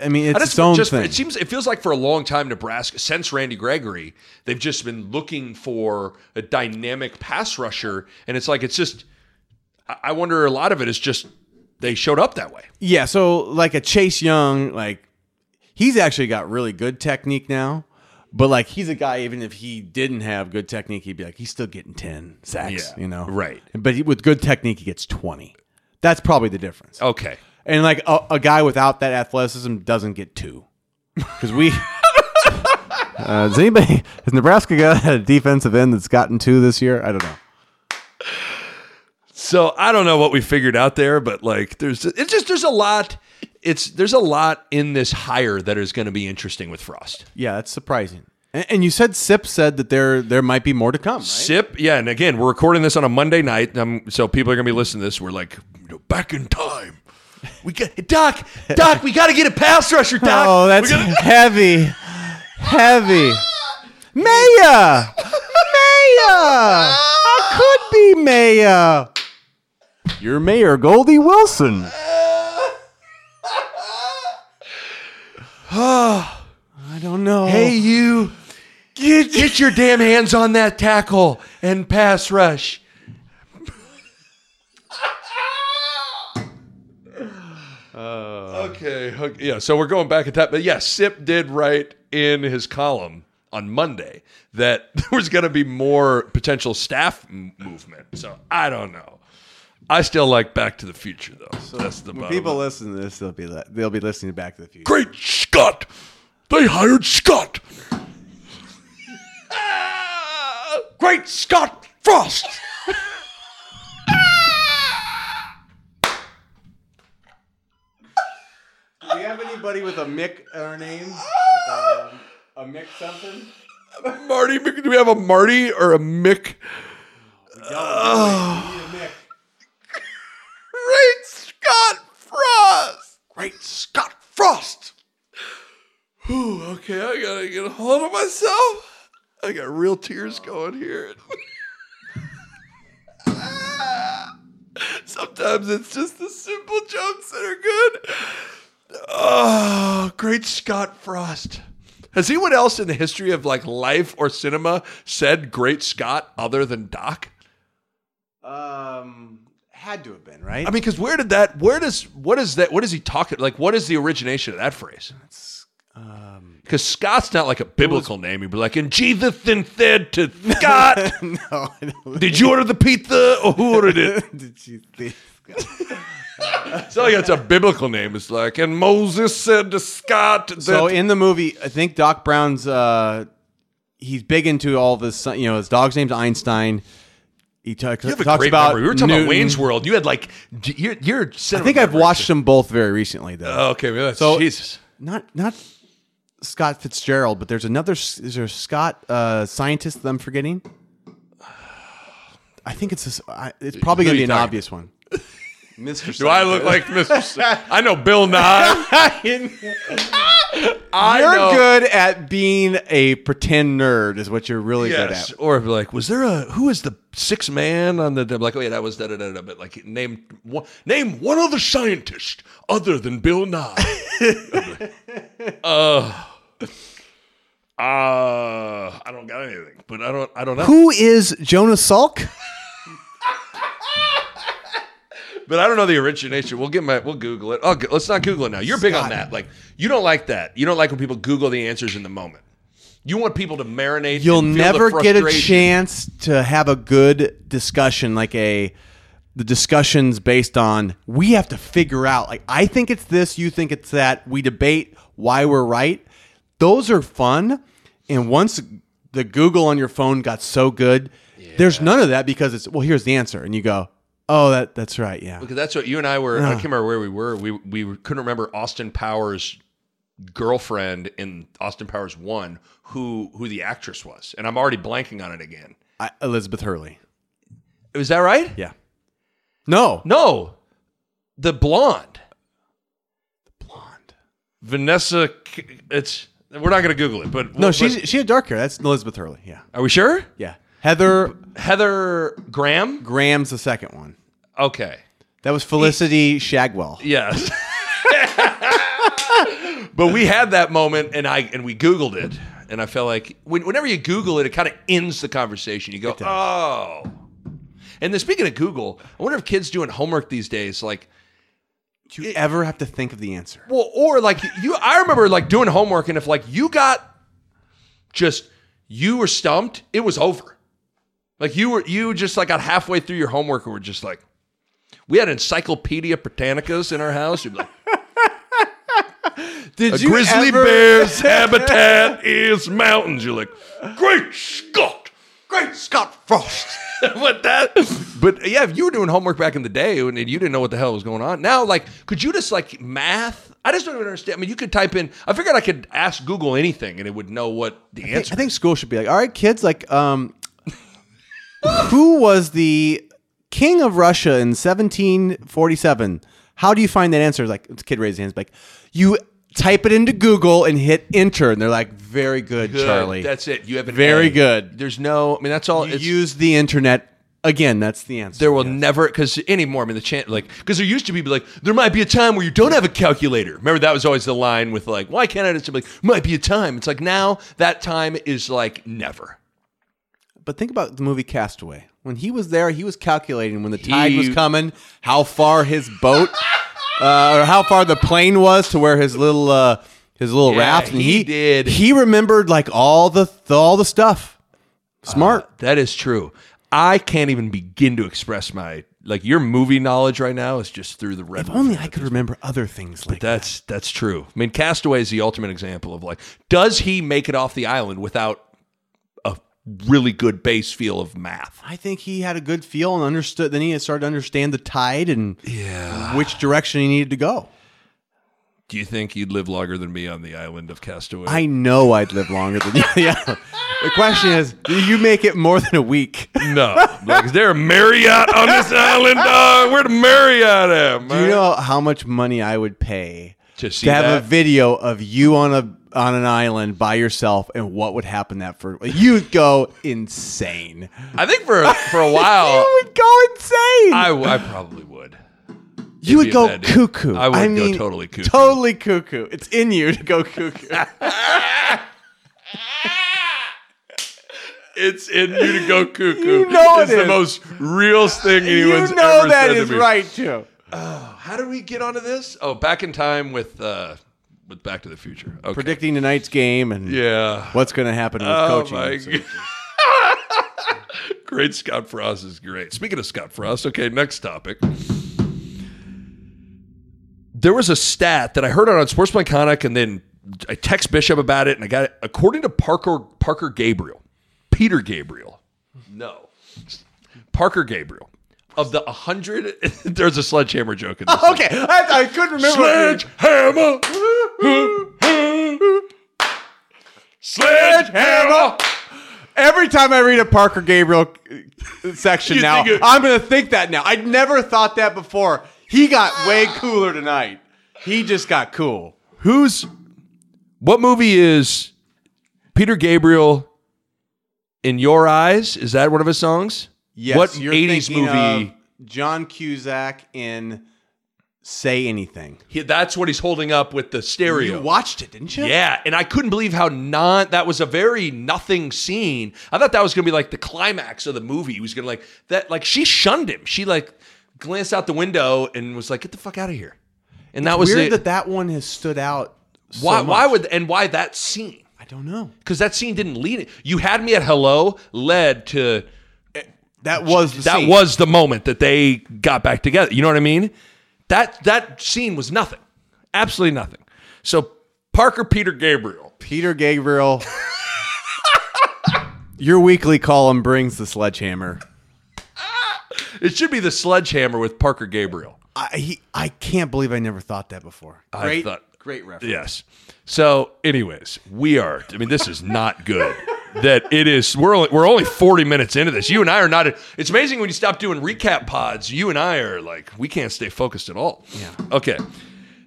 I mean, it's I just, its own just thing. it seems it feels like for a long time Nebraska since Randy Gregory they've just been looking for a dynamic pass rusher and it's like it's just I wonder a lot of it is just they showed up that way. Yeah, so like a Chase Young, like he's actually got really good technique now. But like he's a guy, even if he didn't have good technique, he'd be like he's still getting ten sacks, Yeah, you know, right. But he, with good technique, he gets twenty. That's probably the difference. Okay. And like a, a guy without that athleticism doesn't get two, because we. uh, does anybody has Nebraska got a defensive end that's gotten two this year? I don't know. So I don't know what we figured out there, but like there's it's just there's a lot it's there's a lot in this hire that is going to be interesting with Frost. Yeah, that's surprising. And, and you said Sip said that there there might be more to come. Right? Sip, yeah, and again, we're recording this on a Monday night, um, so people are gonna be listening to this. We're like, you know, back in time. We got Doc, Doc, we got to get a pass rusher, Doc. Oh, that's We gotta- heavy, heavy. Maya, Maya. I could be Maya. You're Mayor Goldie Wilson. I don't know. hey, you, get, get your damn hands on that tackle and pass rush. Uh. okay, okay, yeah. So we're going back at that, but yes, Sip did write in his column on Monday that there was going to be more potential staff m- movement. So I don't know. I still like Back to the Future though. So That's the when bottom people line. listen to this, they'll be li- they'll be listening to Back to the Future. Great Scott! They hired Scott. Great Scott Frost. Do we have anybody with a Mick in our name? Like, um, a Mick something? Marty, Mc- do we have a Marty or a Mick? Great Scott Frost. Great Scott Frost. Whew, okay, I gotta get a hold of myself. I got real tears going here. Sometimes it's just the simple jokes that are good. Oh, great Scott Frost. Has anyone else in the history of like life or cinema said great Scott other than Doc? Um, had to have been right. I mean, because where did that? Where does what is that? What is he talking? Like, what is the origination of that phrase? Because Scott's not like a biblical name. He'd be like, "And Jesus and said to Scott, no, did you order the pizza or who ordered it?" Did you think? It's not like it's a biblical name. It's like, and Moses said to Scott that. So in the movie, I think Doc Brown's uh, he's big into all this. You know, his dog's name's Einstein. He talks, you have a talks great about. memory. We were talking Newton. about Wayne's World. You had like, you're, you're I think I've watched them both very recently, though. Oh, okay, well, So- Jesus. not not Scott Fitzgerald, but there's another. Is there a Scott uh, scientist that I'm forgetting? I think it's this, I, it's probably going to be an obvious one. Mr. Do I look like Mr. I know Bill Nye. I You're know. good at being a pretend nerd, is what you're really Yes. good at. Or like, was there a who is the sixth man on the? I'm like, oh yeah, that was da da da da. But like, name one, name one other scientist other than Bill Nye. uh, uh, I don't got anything, but I don't, I don't know. Who is Jonas Salk? But I don't know the origination. We'll get my, we'll Google it. Oh, let's not Google it now. You're big on that. Like, you don't like that. You don't like when people Google the answers in the moment. You want people to marinate. You'll and feel the never get a chance to have a good discussion, like a the discussions based on we have to figure out. Like I think it's this, you think it's that. We debate why we're right. Those are fun. And once the Google on your phone got so good, there's none of that because it's well, here's the answer, and you go, oh, that that's right, yeah. Because that's what you and I were. I can't remember where we were. We we couldn't remember Austin Powers' girlfriend in Austin Powers One, who who the actress was, and I'm already blanking on it again. I, Elizabeth Hurley. Is that right? Yeah. No. No, the blonde The Blonde. Vanessa. It's we're not going to Google it, but No, but- she's she had dark hair. That's Elizabeth Hurley. Yeah. Are we sure? Yeah. Heather Heather Graham. Graham's the second one. Okay. That was Felicity Shagwell. Yes. but we had that moment, and I and we Googled it, and I felt like when, whenever you Google it, it kind of ends the conversation. You go, oh. And then speaking of Google, I wonder if kids doing homework these days, like, Do you ever have to think of the answer? well, or like you, I remember like doing homework, and if like you got just you were stumped, it was over. Like you were you just like got halfway through your homework, and were just like, we had Encyclopedia Britannicas in our house. You'd be like. Did A grizzly bear's habitat is mountains. You're like, great Scott, great Scott Frost. what that? But yeah, if you were doing homework back in the day and you didn't know what the hell was going on, now like, could you just like math? I just don't even understand. I mean, you could type in. I figured I could ask Google anything and it would know what the I think, answer. I think school should be like, all right, kids, like, um, who was the king of Russia in 1747? How do you find that answer? Like, the kid raised his hands, like, you type it into Google and hit enter, and they're like, very good, Good. Charlie. That's it. You have an Very A. good. There's no. I mean, that's all. you it's, use the internet again. That's the answer. There will never because anymore. I mean, the chance like because there used to be like there might be a time where you don't have a calculator. Remember that was always the line with like why can't I just be like might be a time. It's like now that time is like never. But think about the movie Castaway. When he was there, he was calculating when the tide was coming, how far his boat, uh, or how far the plane was to where his little uh, his little Yeah, raft. And he did. He remembered like all the all the stuff. Smart. That is true. I can't even begin to express my like your movie knowledge right now is just through the red. if only I could remember other things like that. That's that's true. I mean, Castaway is the ultimate example of like, does he make it off the island without really good base feel of math? I think he had a good feel and understood. Then he had started to understand the tide and Yeah. which direction he needed to go. Do you think you'd live longer than me on the island of Castaway? I know I'd live longer than you. yeah. The question is, do you make it more than a week? No. Like, is there a Marriott on this island, dog? Where the Marriott at, man? Do you know how much money I would pay To see have a video of you on a on an island by yourself and what would happen that for you'd go insane. I think for for a while, you would go insane. I, I probably would. you would go cuckoo. I would go mean, totally cuckoo. Totally cuckoo. It's in you to go cuckoo. It's in you to go cuckoo. You know it's it the is. most real thing you anyone's know ever that said is to me. right too. Oh. How do we get onto this? Oh, back in time with uh with Back to the Future. Okay. Predicting tonight's game and Yeah. what's going to happen with Oh coaching. Great Scott Frost is great. Speaking of Scott Frost, okay, next topic. There was a stat that I heard on Sports Iconic, and then I text Bishop about it, and I got it. According to Parker Parker Gabriel, Peter Gabriel, no, Parker Gabriel, of the hundred, there's a sledgehammer joke in this. Okay, I, I couldn't remember. Sledgehammer, sledgehammer. Every time I read a Parker Gabriel section You now, think it- I'm going to think that now. I'd never thought that before. He got way cooler tonight. He just got cool. Who's what movie is Peter Gabriel in your eyes? Is that one of his songs? Yes, what you're 80s thinking movie? John Cusack in Say Anything. He- that's what he's holding up with the stereo. You watched it, didn't you? yeah, and I couldn't believe how non that was a very nothing scene. I thought that was gonna be like the climax of the movie. He was gonna like that like she shunned him. She like glanced out the window and was like, "Get the fuck out of here." And that was Weird it. that that one has stood out. so why? Why would and why that scene? I don't know. Because that scene didn't lead it. You had me at hello led to That was the that scene. was the moment that they got back together. You know what I mean? That that scene was nothing, absolutely nothing. So Parker Peter Gabriel. Peter Gabriel. Your weekly column brings the sledgehammer. It should be the sledgehammer with Parker Gabriel. I he, I can't believe I never thought that before. I Great, thought- great reference. Yes. So, anyways, we are. I mean, this is not good. that it is. We're only, we're only 40 minutes into this. You and I are not. It's amazing when you stop doing recap pods. You and I are like we can't stay focused at all. Yeah. Okay.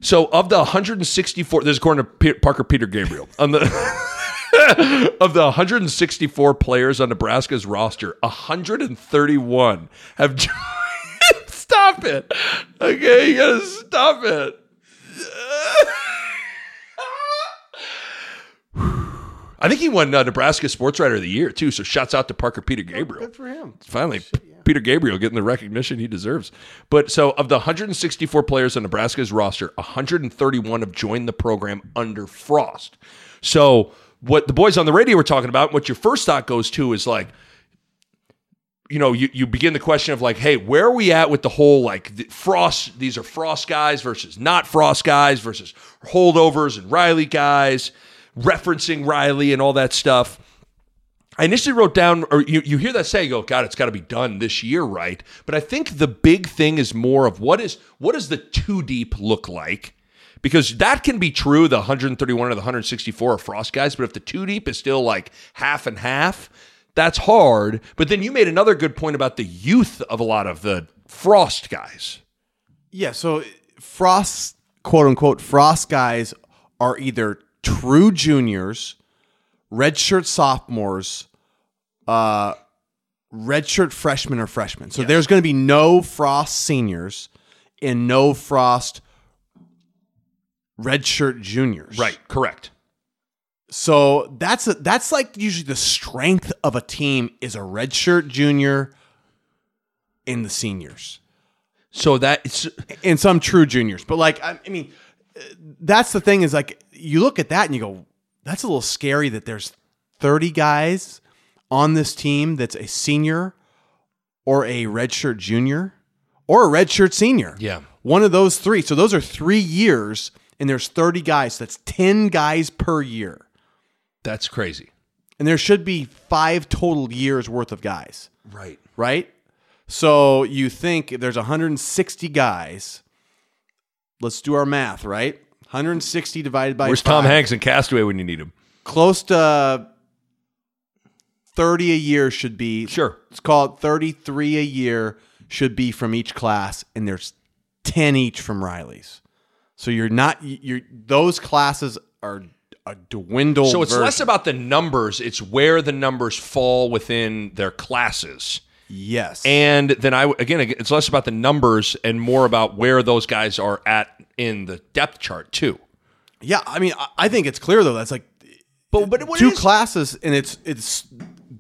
So of the 164, this is according to Parker Peter Gabriel. On the of the 164 players on Nebraska's roster, 131 have stop it. Okay, you gotta stop it. I think he won uh, Nebraska Sports Writer of the Year too. So shouts out to Parker Peter Gabriel. Good for him. Finally, P- Peter Gabriel getting the recognition he deserves. But so of the 164 players on Nebraska's roster, 131 have joined the program under Frost. So what the boys on the radio were talking about, what your first thought goes to is like, you know, you, you begin the question of like, hey, where are we at with the whole like the Frost? These are Frost guys versus not Frost guys versus holdovers and Riley guys, referencing Riley and all that stuff. I initially wrote down, or you, you hear that say, you oh, go, God, it's got to be done this year, right? But I think the big thing is more of what is what does the two deep look like? Because that can be true, the 131 or the 164 are Frost guys, but if the two deep is still like half and half, that's hard. But then you made another good point about the youth of a lot of the Frost guys. Yeah, so Frost, quote unquote, Frost guys are either true juniors, redshirt sophomores, uh, redshirt freshmen or freshmen. So there's going to be no Frost seniors and no Frost redshirt juniors. Right, correct. So that's a, that's like usually the strength of a team is a redshirt junior in the seniors So that's and some true juniors. But like I, I mean, that's the thing is like you look at that and you go, that's a little scary that there's 30 guys on this team that's a senior or a redshirt junior or a redshirt senior. Yeah. One of those three. So those are three years, and there's 30 guys. So that's 10 guys per year. that's crazy. And there should be five total years worth of guys, Right. right? So you think there's 160 guys. Let's do our math, right? 160 divided by Where's Tom. Hanks and Castaway when you need him? Close to 30 a year should be. Sure. Let's call it 33 a year should be from each class, and there's 10 each from Riley's. So you're not you're those classes are a dwindled. So it's version. less about the numbers, it's where the numbers fall within their classes. yes, And then I again it's less about the numbers and more about where those guys are at in the depth chart too. yeah. I mean, I- I think it's clear though. That's like But but what two is- classes, and it's it's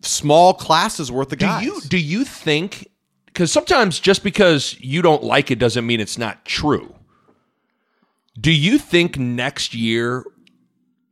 small classes worth of do guys. you do you think cuz sometimes just because you don't like it doesn't mean it's not true. Do you think next year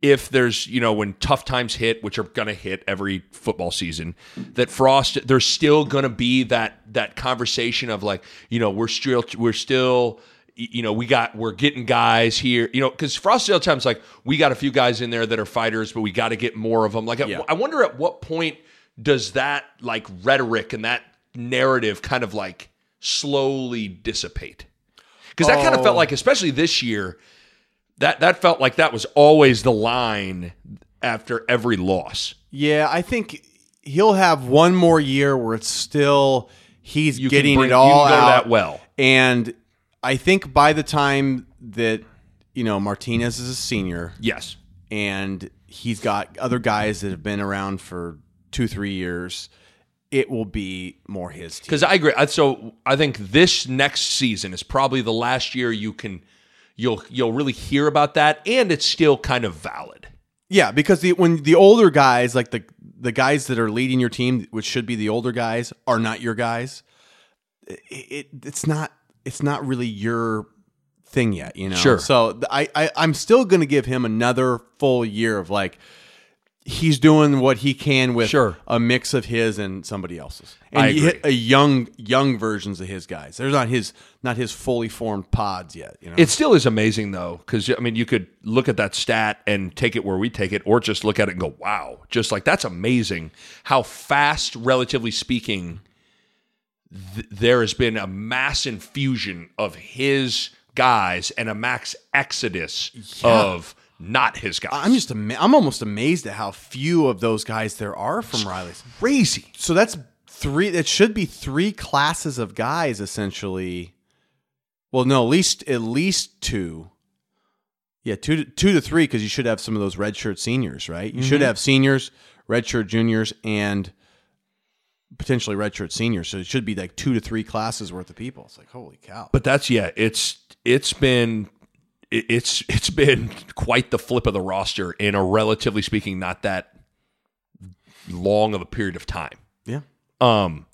if there's you know when tough times hit which are going to hit every football season that frost there's still going to be that that conversation of like you know we're still we're still you know we got we're getting guys here you know because frost still times like we got a few guys in there that are fighters but we got to get more of them like Yeah. i wonder at what point does that like rhetoric and that narrative kind of like slowly dissipate because that kind of felt Oh. like especially this year that that felt like that was always the line after every loss. Yeah, I think he'll have one more year where it's still he's You getting bring- it all you can go out that well. And I think by the time that you know Martinez is a senior Yes. and he's got other guys that have been around for two three years, it will be more his team. Because I agree. So I think this next season is probably the last year you can you'll you'll really hear about that, and it's still kind of valid. Yeah, because the when the older guys, like the the guys that are leading your team, which should be the older guys, are not your guys. It, it it's not it's not really your thing yet, you know. Sure. So I, I I'm still going to give him another full year of like he's doing what he can with Sure. a mix of his and somebody else's, and hit a young young versions of his guys. There's not his not his fully formed pods yet. You know. It still is amazing though, because I mean, you could look at that stat and take it where we take it, or just look at it and go, "Wow!" Just like that's amazing how fast, relatively speaking, th- there has been a mass infusion of his guys and a max exodus of not his guys. I'm just ama- I'm almost amazed at how few of those guys there are from Riley's. crazy. So that's three. It should be three classes of guys essentially. Well, no, at least at least two. Yeah, two to, two to three because you should have some of those redshirt seniors, right? You should mm-hmm. have seniors, redshirt juniors, and potentially redshirt seniors. So it should be like two to three classes worth of people. It's like holy cow. But that's yeah, it's it's been it's it's been quite the flip of the roster in a relatively speaking not that long of a period of time. yeah. Um,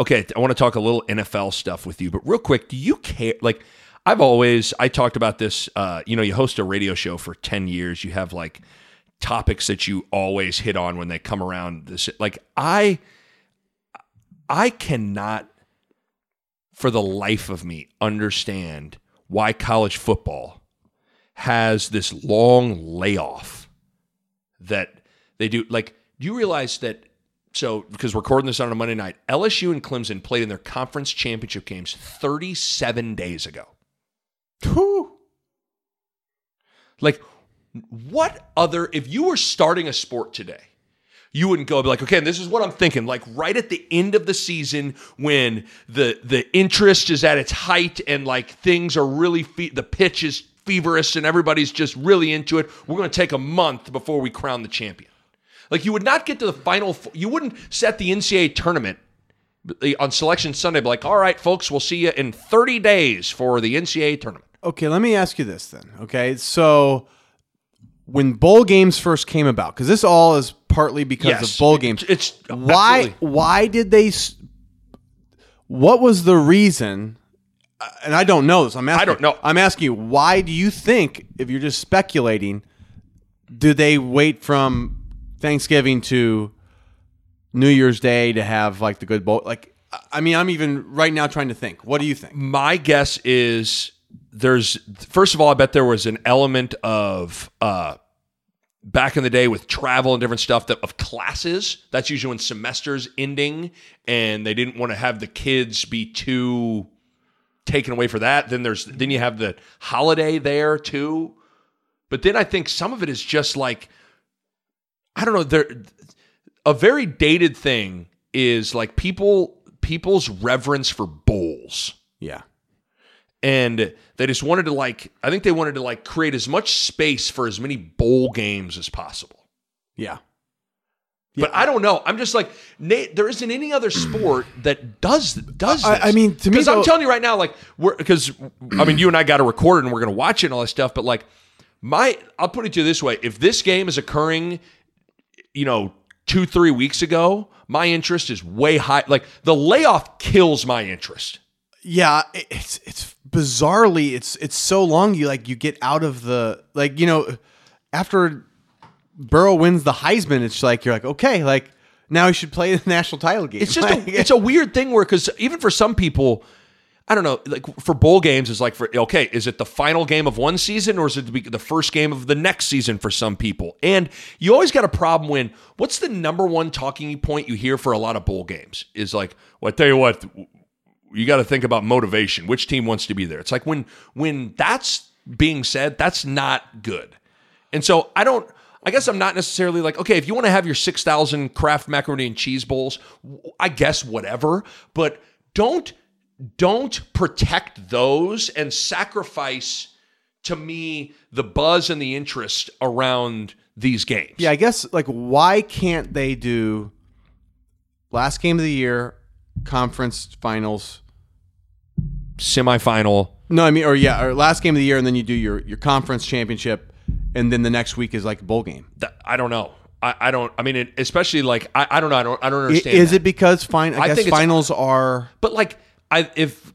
okay, I want to talk a little NFL stuff with you, but real quick, do you care? Like, I've always I talked about this. Uh, you know, you host a radio show for ten years. You have like topics that you always hit on when they come around. This like I I cannot for the life of me understand why college football has this long layoff that they do. Like, do you realize that? So, because we're recording this on a Monday night, LSU and Clemson played in their conference championship games 37 days ago. Whew. Like, what other, if you were starting a sport today, you wouldn't go be like, okay, this is what I'm thinking. Like right at the end of the season, when the the interest is at its height and like things are really fe- the pitch is feverish and everybody's just really into it. We're going to take a month before we crown the champion. Like you would not get to the final. You wouldn't set the NCAA tournament eh, on Selection Sunday. Be like, all right, folks, we'll see you in 30 days for the NCAA tournament. Okay, let me ask you this then. Okay, so when bowl games first came about, because this all is partly because Yes, of bowl games. it's- why absolutely. why did they? What was the reason? uh, And I don't know this. I'm asking. don't know. I'm asking you. Why do you think, if you're just speculating, do they wait from Thanksgiving to New Year's Day to have like the good bowl? Like, I- I mean, I'm even right now trying to think. What do you think? my guess is there's first of all, I bet there was an element of uh, back in the day with travel and different stuff that of classes. That's usually when semesters ending, and they didn't want to have the kids be too taken away for that. Then there's then you have the holiday there too. But then I think some of it is just like I don't know. There a very dated thing is like people people's reverence for bowls Yeah. And they just wanted to like i think they wanted to like create as much space for as many bowl games as possible. Yeah. but i don't know. I'm just like Nate, there isn't any other sport that does does I- this. I mean, to me, because i'm telling you right now like we're because i mean you and i got to record it and we're going to watch it and all that stuff but like my i'll put it to you this way. If this game is occurring you know two three weeks ago my interest is way high like the layoff kills my interest Yeah, it's it's bizarrely it's it's so long you like you get out of the like you know after Burrow wins the Heisman it's like you're like okay like now he should play the national title game. It's just a, it's a weird thing where because even for some people, I don't know, like for bowl games is like for okay, is it the final game of one season or is it the the first game of the next season for some people? And you always got a problem when what's the number one talking point you hear for a lot of bowl games is like, well, I tell you what, you got to think about motivation. Which team wants to be there? It's like when when that's being said, that's not good. And so I don't. I guess I'm not necessarily like okay. If you want to have your six thousand Kraft macaroni and cheese bowls, I guess whatever. But don't don't protect those and sacrifice to me the buzz and the interest around these games. yeah, I guess like why can't they do last game of the year conference finals? Semifinal. No, I mean or yeah, or last game of the year and then you do your your conference championship and then the next week is like a bowl game. That, I don't know. I, I don't. I mean, it, especially like I, I don't know. I don't. I don't understand. Is that. it because fine I, I guess think finals are But like, I if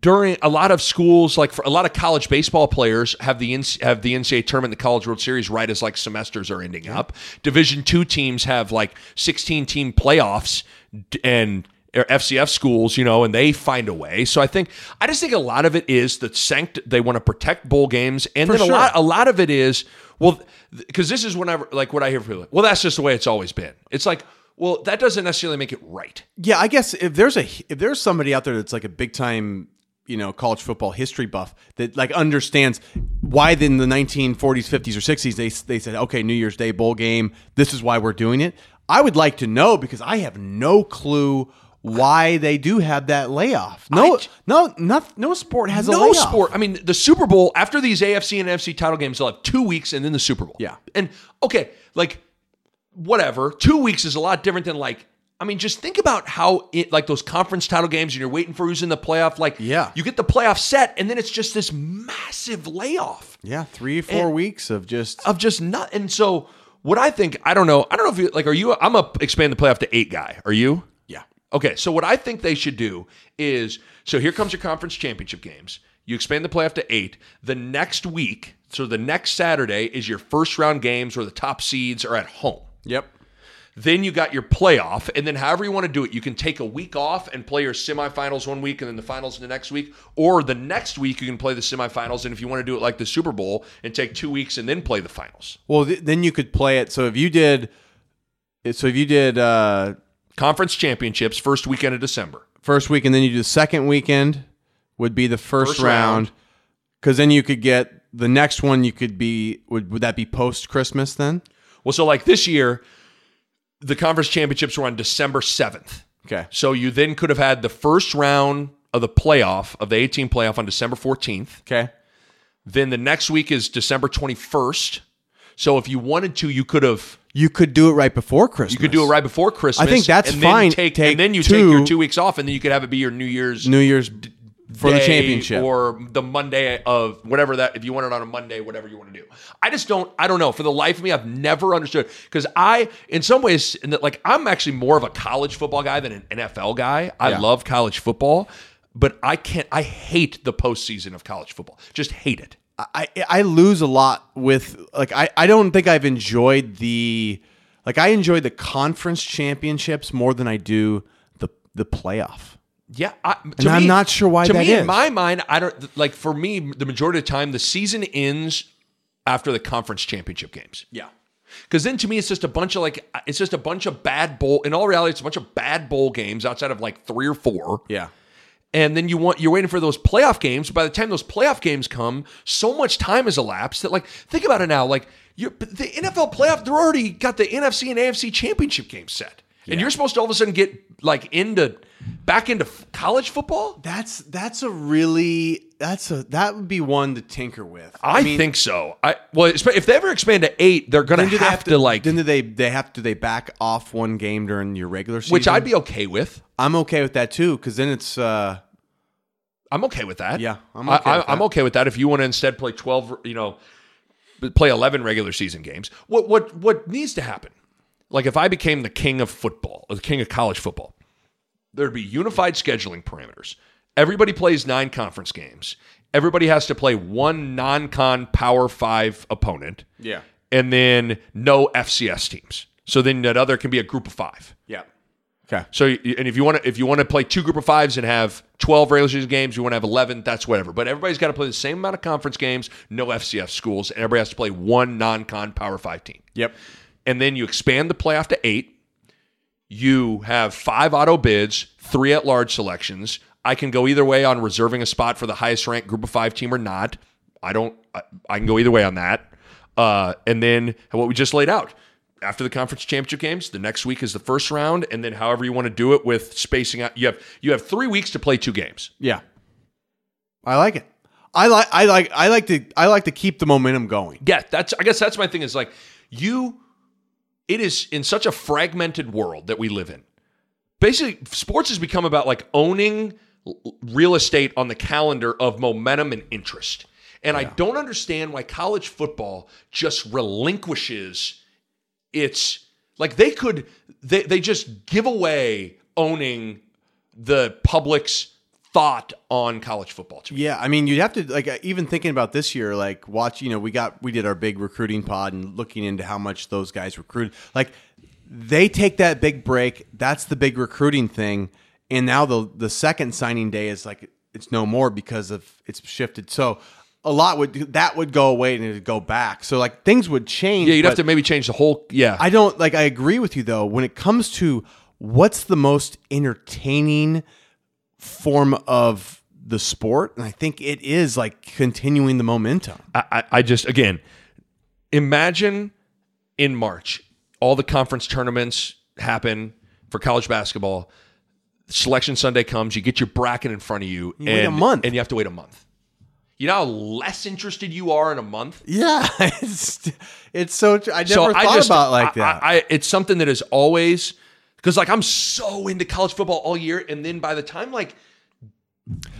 during a lot of schools, like for a lot of college baseball players, have the have the NCAA tournament, the College World Series, right as like semesters are ending up. Division two teams have like sixteen team playoffs, and or FCS schools, you know, and they find a way. So I think I just think a lot of it is the sanct. They want to protect bowl games, and then a lot a lot of it is well, because this is whenever like what I hear from people. Well, that's just the way it's always been. It's like. Well, that doesn't necessarily make it right. Yeah, I guess if there's a if there's somebody out there that's like a big time, you know, college football history buff that like understands why in the 1940s, 50s, or 60s they they said, okay, New Year's Day bowl game. This is why we're doing it. I would like to know because I have no clue why they do have that layoff. No, I- no, no, no sport has a no sport. I mean, the Super Bowl after these AFC and NFC title games, they'll have two weeks and then the Super Bowl. Yeah. and okay, like whatever. Two weeks is a lot different than like. I mean, just think about how it like those conference title games, and you're waiting for who's in the playoff. Like, Yeah. you get the playoff set, and then it's just this massive layoff Yeah, three, four weeks of just of just not. And so, what I think, I don't know. I don't know if you like. Are you? I'm a expand the playoff to eight guy. Are you? Okay, so what I think they should do is so here comes your conference championship games. You expand the playoff to eight. The next week, so the next Saturday is your first round games where the top seeds are at home. Yep. Then you got your playoff, and then however you want to do it, you can take a week off and play your semifinals one week and then the finals in the next week. Or the next week, you can play the semifinals. And if you want to do it like the Super Bowl and take two weeks and then play the finals. Well, th- then you could play it. So if you did, so if you did uh, Conference championships, first weekend of December. first week and then you do the second weekend would be the first, First round. round because then you could get the next one you could be would, would that be post christmas then Well, so like this year, the conference championships were on December 7th. okay So you then could have had the first round of the playoff of the 18 playoff on December 14th. okay Then the next week is December 21st. So if you wanted to, you could have you could do it right before christmas you could do it right before Christmas. I think that's and then fine. Take, Take and then you two- take your two weeks off, and then you could have it be your New Year's new year's for the championship or the Monday of whatever that if you want it on a Monday, whatever you want to do. I just don't I don't know. For the life of me, I've never understood because I in some ways in that like I'm actually more of a college football guy than an NFL guy. I Yeah. love college football, but I can't I hate the postseason of college football. Just hate it. I I lose a lot with like I I don't think I've enjoyed the like I enjoy the conference championships more than I do the the playoff. Yeah, I, And I'm not sure why To that me, in my mind, I don't like. For me, the majority of the time, the season ends after the conference championship games. Yeah. Because then to me, it's just a bunch of like, it's just a bunch of bad bowl. In all reality, it's a bunch of bad bowl games outside of like three or four. Yeah. And then you want you're waiting for those playoff games. By the time those playoff games come, so much time has elapsed that like think about it now. Like you're the NFL playoff, they're already got the NFC and AFC championship game set, and you're supposed to all of a sudden get like into back into f- college football. That's that's a really that's a that would be one to tinker with. I, mean, think so. I well, if they ever expand to eight, they're gonna do have, they to, like, then do they they have to they back off one game during your regular season? which I'd be okay with. I'm okay with that too because then it's uh I'm okay with that. Yeah, I'm okay I, with I'm that. okay with that. If you want to instead play 12, you know, play 11 regular season games, what what what needs to happen? Like if I became the king of football, or the king of college football, there'd be unified scheduling parameters. Everybody plays nine conference games. Everybody has to play one non-con Power Five opponent. Yeah. and then no FCS teams. So then that other can be a group of five. yeah okay So, and if you want to, if you want to play two group of fives and have twelve regular season games, you want to have eleven. That's whatever. But everybody's got to play the same amount of conference games, no FCS schools, and everybody has to play one non-con Power Five team. yep And then you expand the playoff to eight. You have five auto bids, three at large selections. I can go either way on reserving a spot for the highest ranked group of five team or not. I don't. I, I can go either way on that. Uh, and then what we just laid out after the conference championship games, the next week is the first round, and then however you want to do it with spacing out. You have you have three weeks to play two games. yeah I like it I like I like I like to I like to keep the momentum going Yeah, that's I guess that's my thing is like you it is in such a fragmented world that we live in. Basically, sports has become about like owning real estate on the calendar of momentum and interest. And I don't understand why college football just relinquishes its like they could they they just give away owning the public's thought on college football. Yeah, I mean, you'd have to like uh, even thinking about this year, like watch. You know, we got we did our big recruiting pod and looking into how much those guys recruit. Like they take that big break. That's the big recruiting thing, and now the the second signing day is like it's no more because of it's shifted. So a lot would that would go away and it'd go back. So like things would change. Yeah, you'd have to maybe change the whole yeah. I don't like. I agree with you though. When it comes to what's the most entertaining form of the sport, and I think it is like continuing the momentum. I, I, I just again imagine in March all the conference tournaments happen for college basketball. Selection Sunday comes, you get your bracket in front of you, You and wait a month. and you have to wait a month. You know how less interested you are in a month. Yeah, it's it's so. I never so thought I just, about it like that. I, I, it's something that is always because like I'm so into college football all year, and then by the time like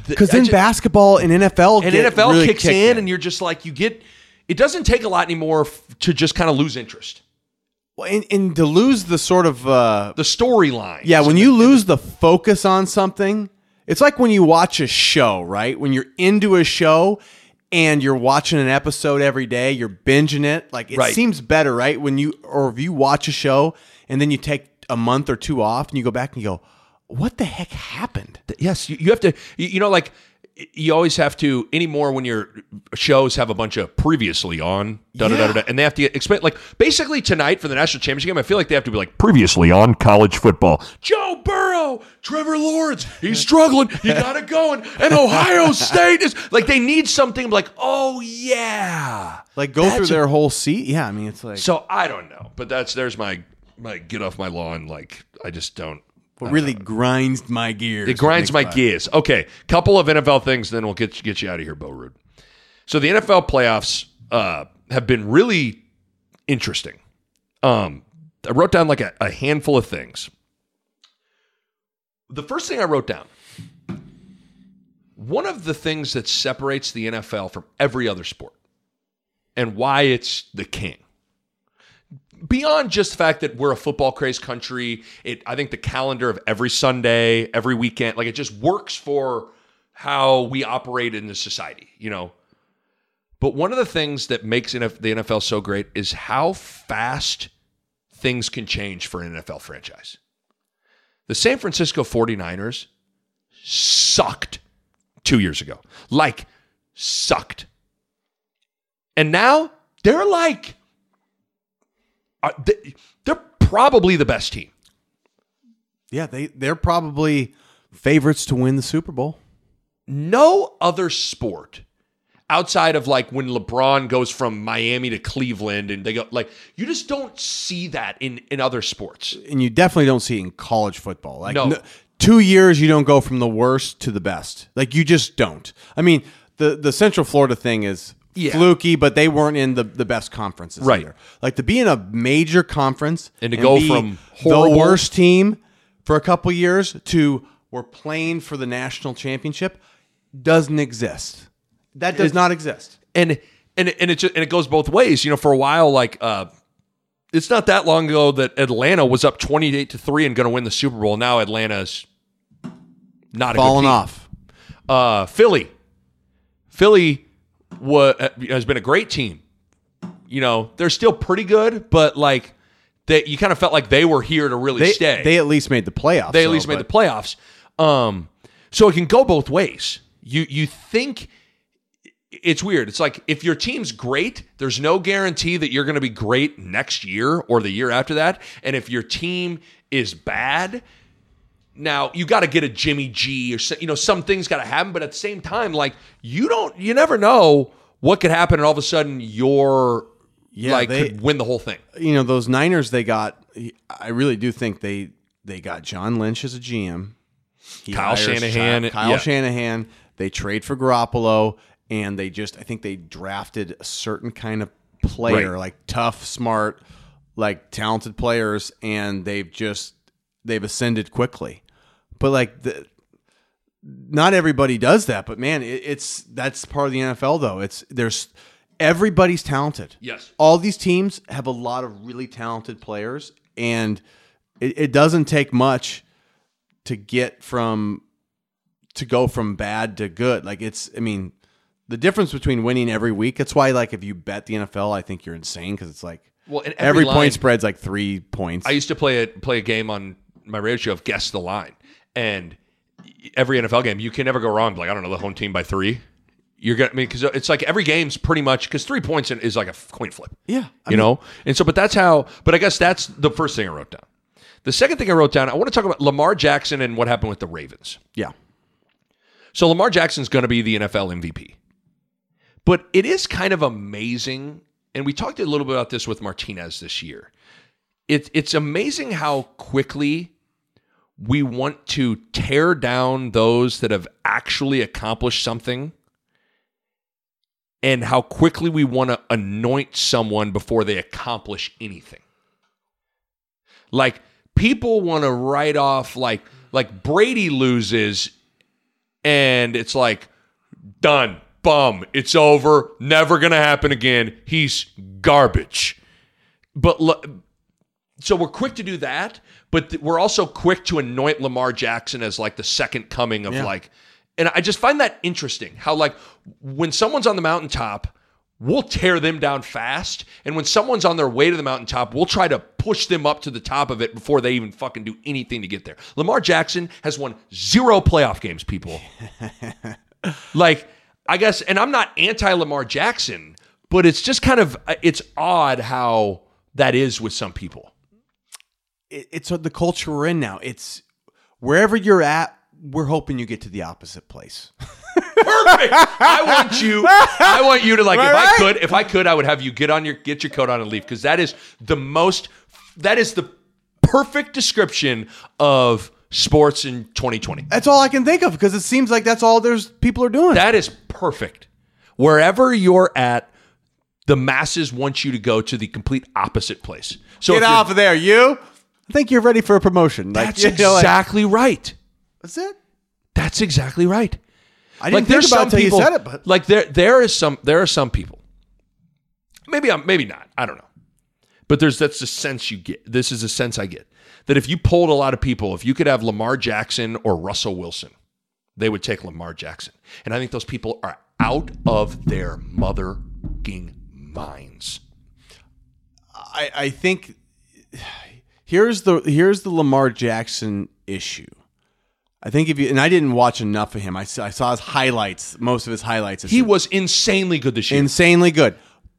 Because I then just- basketball and NFL and NFL really kicks kicked in, and you're just like you get. It doesn't take a lot anymore f- to just kind of lose interest. Well, and, and to lose the sort of uh, The storyline. yeah, when you lose the focus on something, it's like when you watch a show, right? When you're into a show and you're watching an episode every day, you're binging it. Like it Right. seems better, right? When you or if you watch a show and then you take a month or two off and you go back and you go, "What the heck happened?" Yes, you, you have to. You, you know, like you always have to anymore when your shows have a bunch of previously on, da da da da, da, and they have to explain. Like basically tonight for the national championship game, I feel like they have to be like previously on college football. Joe Burrow, Trevor Lawrence, he's struggling. You got it going, and Ohio State is like they need something like, oh yeah, Like go through a- their whole seat. Yeah, I mean it's like So I don't know, but that's there's my my get off my lawn. Like I just don't. what really grinds my gears. It grinds my gears. Okay, couple of NFL things, then we'll get get you out of here, Bo Ruud. So the NFL playoffs uh, have been really interesting. Um, I wrote down like a, a handful of things. The first thing I wrote down, one of the things that separates the NFL from every other sport, and why it's the king beyond just the fact that we're a football crazed country, it I think the calendar of every Sunday, every weekend, like it just works for how we operate in the society, you know. But one of the things that makes the NFL so great is how fast things can change for an NFL franchise. The San Francisco 49ers sucked 2 years ago. Like sucked. And now they're like are they, they're probably the best team. Yeah, they they're probably favorites to win the Super Bowl. No other sport outside of like when LeBron goes from Miami to Cleveland and they go like you just don't see that in in other sports. and you definitely don't see it in college football. Like No. n- two years, you don't go from the worst to the best. Like you just don't. I mean, the the Central Florida thing is Yeah. fluky, but they weren't in the, the best conferences Right. either. Like to be in a major conference And to go be from the worst team for a couple years to we're playing for the national championship doesn't exist. That does not exist. And and and it just, and it goes both ways. You know, for a while like uh it's not that long ago that Atlanta was up 28 to 3 and going to win the Super Bowl. Now Atlanta's not Falling off. Uh, Philly, Philly wa- uh, has been a great team. You know, they're still pretty good, but like they, you kind of felt like they were here to really They, stay. they at least made the playoffs. They at though, least made but- the playoffs. Um, so it can go both ways. You you think it's weird. It's like if your team's great, there's no guarantee that you're going to be great next year or the year after that. And if your team is bad, now you got to get a Jimmy G or you know some things got to happen. But at the same time, like you don't, you never know what could happen, and all of a sudden you're Yeah, like they- could win the whole thing. you know those Niners they got I really do think they they got John Lynch as a GM. He Kyle Shanahan, Chi- Kyle yeah. Shanahan. They trade for Garoppolo and they just I think they drafted a certain kind of player, Right. like tough, smart, like talented players, and they've just they've ascended quickly. But like the not everybody does that, but man, it, it's that's part of the NFL though. It's there's everybody's talented. Yes. All these teams have a lot of really talented players, and it, it doesn't take much to get from to go from bad to good. Like it's, I mean, the difference between winning every week. That's why, like, if you bet the NFL, I think you're insane because it's like Well, every, every line- point spread's like three points. I used to play a play a game on my radio show of guess the line, and every NFL game you can never go wrong. Like I don't know the home team by three. You're gonna I mean because it's like every game's pretty much because three points is like a coin flip. yeah, I you mean, know, and so but that's how. But I guess that's the first thing I wrote down. The second thing I wrote down, I want to talk about Lamar Jackson and what happened with the Ravens. yeah. So Lamar Jackson's going to be the NFL MVP. But it is kind of amazing, and we talked a little bit about this with Martinez this year. It, it's amazing how quickly we want to tear down those that have actually accomplished something and how quickly we want to anoint someone before they accomplish anything. Like people want to write off like like Brady loses and it's like done, bum, it's over, never going to happen again. He's garbage. But so we're quick to do that, but th- we're also quick to anoint Lamar Jackson as like the second coming of Yeah. like and I just find that interesting how like when someone's on the mountaintop we'll tear them down fast and when someone's on their way to the mountaintop we'll try to push them up to the top of it before they even fucking do anything to get there. Lamar Jackson has won zero playoff games people. like I guess and I'm not anti Lamar Jackson, but it's just kind of uh, it's odd how that is with some people. It, it's the culture we're in now. It's wherever you're at. We're hoping you get to the opposite place. Perfect. I want you. I want you to like. if I could, if I could, I would have you get on your get your coat on and leave because that is the most. That is the perfect description of sports in 2020. That's all I can think of because it seems like that's all there's people are doing. That is perfect. Wherever you're at, the masses want you to go to the complete opposite place. So Get off of there, you. I think you're ready for a promotion. Like, That's you know, like- exactly right. that's it. That's exactly right. I didn't think about it until you said it, but like there there is some there are some people. Maybe I'm maybe not. I don't know. But there's that's the sense you get. This is a sense I get that if you polled a lot of people, if you could have Lamar Jackson or Russell Wilson, they would take Lamar Jackson. And I think those people are out of their motherfucking minds. I, I think here's the here's the Lamar Jackson issue. I think if you and I didn't watch enough of him. I saw, I saw his highlights, most of his highlights. He was insanely good this year. insanely good.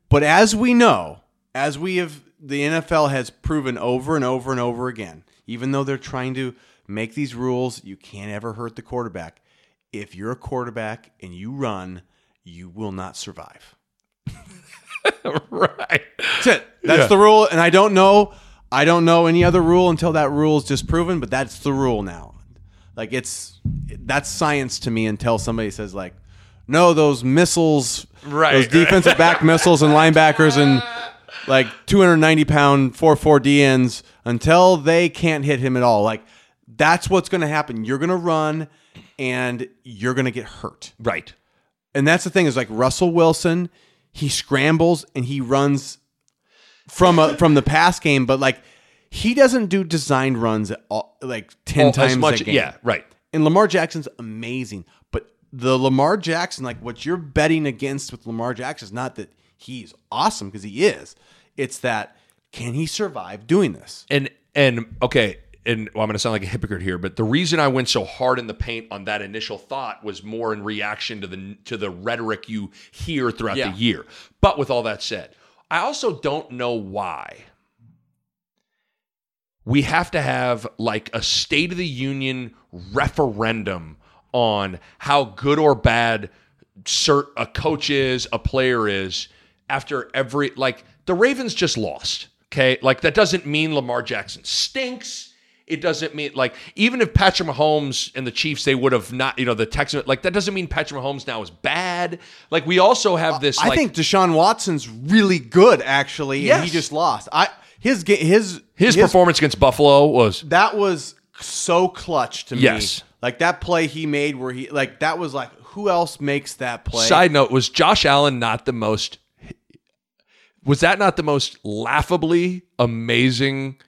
But as we know, as we have, the NFL has proven over and over and over again, even though they're trying to make these rules, you can't ever hurt the quarterback. If you're a quarterback and you run, you will not survive. right. That's it. That's Yeah. the rule. And I don't know. I don't know any other rule until that rule is disproven. But that's the rule now. Like it's that's science to me until somebody says like, no, those missiles, Right, Those defensive back missiles and linebackers and like 290 pound four four DNs until they can't hit him at all. Like that's what's going to happen. You're going to run and you're going to get hurt. Right. And that's the thing is like Russell Wilson, he scrambles and he runs from a from the pass game, but like he doesn't do designed runs at all, like ten oh, All- times as much. a game. Yeah. Right. And Lamar Jackson's amazing, but the Lamar Jackson, like what you're betting against with Lamar Jackson, is not that he's awesome because he is. It's that can he survive doing this? And and okay, and well, I'm going to sound like a hypocrite here, but the reason I went so hard in the paint on that initial thought was more in reaction to the to the rhetoric you hear throughout Yeah. the year. But with all that said, I also don't know why we have to have like a State of the Union referendum on how good or bad cert a coach is, a player is after every like the Ravens just lost. Okay, like that doesn't mean Lamar Jackson stinks. It doesn't mean like even if Patrick Mahomes and the Chiefs they would have not you know the Texans like that doesn't mean Patrick Mahomes now is bad. Like we also have this. I like, think Deshaun Watson's really good actually, and he just lost. I his ga- his his performance against Buffalo was that was so clutch to me. Yes. Like that play he made where he like that was like who else makes that play? Side note: Was Josh Allen not the most? Was that not the most laughably amazing,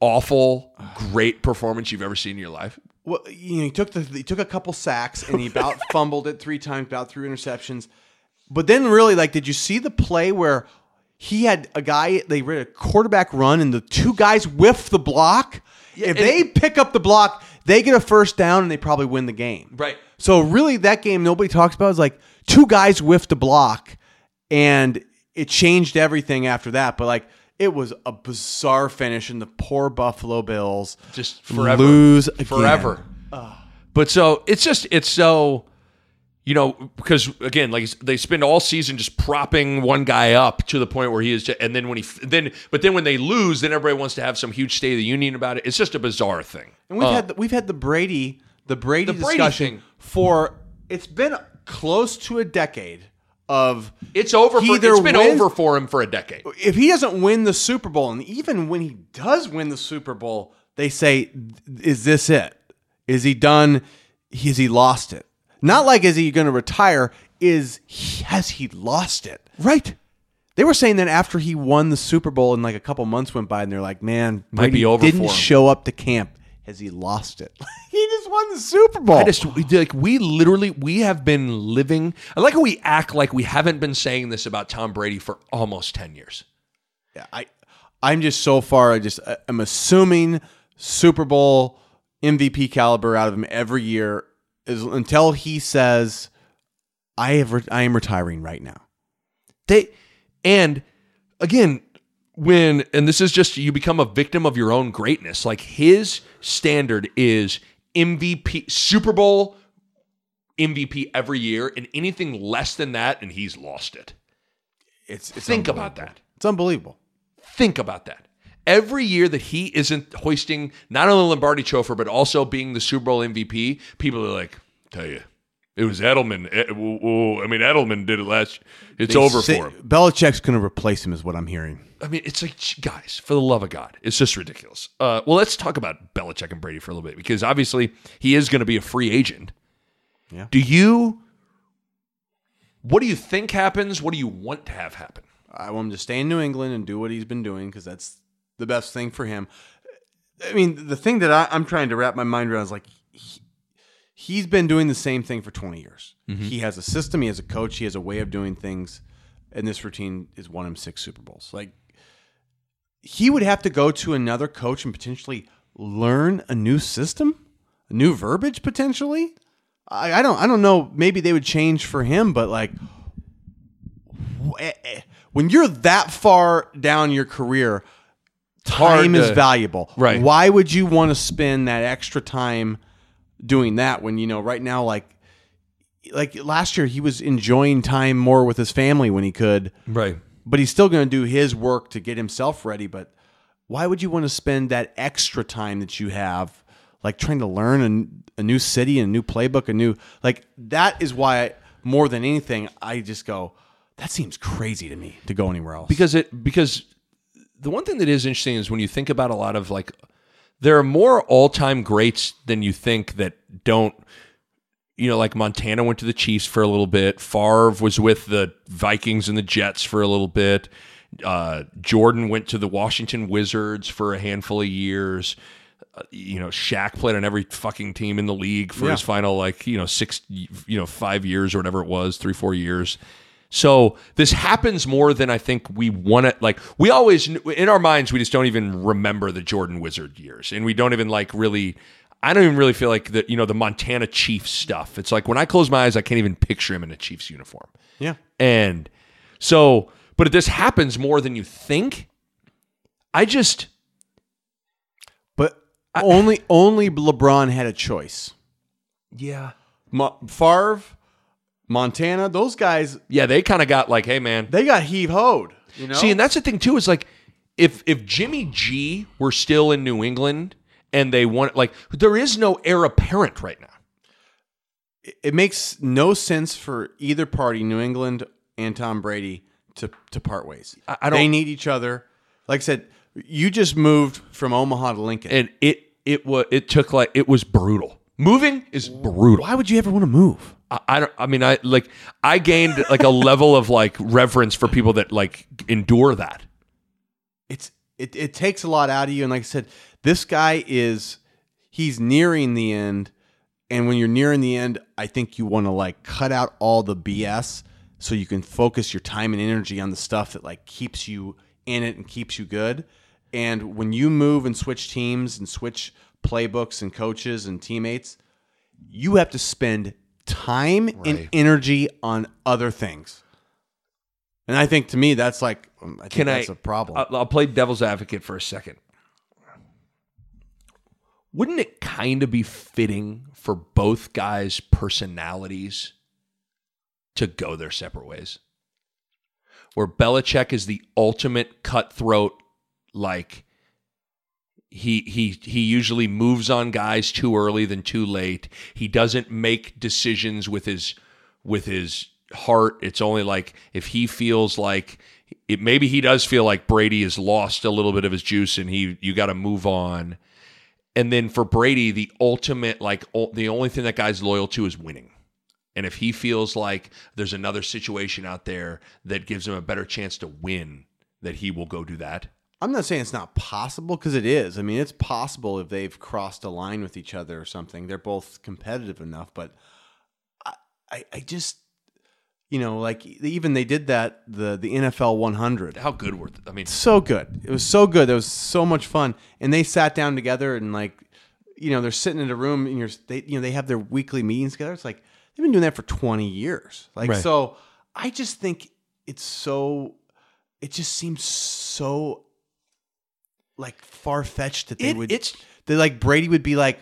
awful, great performance you've ever seen in your life? well, you know, he took the he took a couple sacks and he about fumbled it three times, about three interceptions. But then, really, like, did you see the play where he had a guy? They ran a quarterback run, and the two guys whiff the block. if they pick up the block, they get a first down, and they probably win the game. Right. So really, that game nobody talks about is like two guys whiffed a block, and it changed everything after that. But like, it was a bizarre finish, and the poor Buffalo Bills Just forever, lose again. forever. But so it's just it's so you know because again like they spend all season just propping one guy up to the point where he is just, and then when he then but then when they lose then everybody wants to have some huge state of the union about it. It's just a bizarre thing. And we've had the, we've had the Brady the Brady Uh, The discussion thing. for it's been close to a decade of It's over. For, it's been wins- over for him for a decade. if he doesn't win the Super Bowl, and even when he does win the Super Bowl, they say, "Is this it? Is he done? Has he lost it? Not like is he going to retire? Is has he lost it? Right. They were saying that after he won the Super Bowl, and like a couple months went by, and they're like, "Man, Might be over didn't show up to camp. Has he lost it? he just won the Super Bowl. I just like we literally we have been living. I like how we act like we haven't been saying this about Tom Brady for almost ten years. Yeah, I I'm just so far. I just I'm assuming Super Bowl MVP caliber out of him every year is until he says I have re- I am retiring right now. They and again when and this is just you become a victim of your own greatness. Like his standard is MVP Super Bowl MVP every year, and anything less than that, and he's lost it. It's, it's Think about that. It's unbelievable. Think about that. Every year that he isn't hoisting not only Lombardi Trophy but also being the Super Bowl MVP, people are like, "Tell you, it was Edelman. Eh. I mean, Edelman did it last. It's They over for him." Belichick's going to replace him, is what I'm hearing. I mean, it's like, guys, for the love of God, it's just ridiculous. Uh, well, let's talk about Belichick and Brady for a little bit because obviously he is going to be a free agent. Yeah. Do you? What do you think happens? What do you want to have happen? I want him to stay in New England and do what he's been doing because that's the best thing for him. I mean, the thing that I, I'm trying to wrap my mind around is like he, he's been doing the same thing for 20 years. He has a system, he has a coach, he has a way of doing things, and this routine has won him six Super Bowls. Like he would have to go to another coach and potentially learn a new system, a new verbiage potentially. I, I don't I don't know. Maybe they would change for him, but like eh, eh, when you're that far down your career, time is valuable. Right. Why would you want to spend that extra time doing that when you know right now like like last year he was enjoying time more with his family when he could, Right. but he's still going to do his work to get himself ready, but why would you want to spend that extra time that you have like trying to learn a, a new city and a new playbook, a new like that is why more than anything I just go that seems crazy to me to go anywhere else. because it because the one thing that is interesting is when you think about a lot of like there are more all-time greats than you think that don't you know like Montana went to the Chiefs for a little bit. Favre was with the Vikings and the Jets for a little bit. Uh, Jordan went to the Washington Wizards for a handful of years. Uh, you know Shaq played on every fucking team in the league for Yeah. his final like you know six you know 5 years or whatever it was 3 4 years so this happens more than I think we want it. Like we always in our minds, we just don't even remember the Jordan Wizard years, and we don't even like really. I don't even really feel like the you know the Montana Chiefs stuff. It's like when I close my eyes, I can't even picture him in a Chiefs uniform. yeah. And so, but if this happens more than you think, I just But only only LeBron had a choice. yeah Ma- Favre, Montana, those guys yeah they kind of got like, hey man, they got heave hoed. You know, See, and that's the thing too is like if if Jimmy G were still in New England and they want like there is no heir apparent right now. it makes no sense for either party, New England and Tom Brady, to to part ways. I- I don't- they need each other. Like I said, you just moved from Omaha to Lincoln. And it it was it took like it was brutal. Moving is brutal. Why would you ever want to move? I, don't I mean I like I gained like a level of like reverence for people that like endure that. It's it, it takes a lot out of you. And like I said, this guy is he's nearing the end. And when you're nearing the end, I think you want to like cut out all the BS so you can focus your time and energy on the stuff that like keeps you in it and keeps you good. And when you move and switch teams and switch playbooks and coaches and teammates, you have to spend time and energy on other things. And I think to me that's like um, I think Can that's I a problem. I'll play devil's advocate for a second. wouldn't it kind of be fitting for both guys' personalities to go their separate ways? Where Belichick is the ultimate cutthroat, like he he he usually moves on guys too early than too late. He doesn't make decisions with his with his heart. It's only like if he feels like it maybe he does feel like Brady has lost a little bit of his juice and he you got to move on. And then for Brady, the ultimate like o- the only thing that guy's loyal to is winning. And if he feels like there's another situation out there that gives him a better chance to win, that he will go do that. I'm not saying it's not possible because it is. I mean, it's possible if they've crossed a line with each other or something. They're both competitive enough, but I, I, I just, you know, like even they did that the the NFL 100. How good were I mean So good. It was so good. It was so much fun, and they sat down together and like, you know, they're sitting in a room and you're they you know they have their weekly meetings together. It's like they've been doing that for 20 years. Like Right. so, I just think it's so. It just seems so like far fetched that they It- would. it's- that like Brady would be like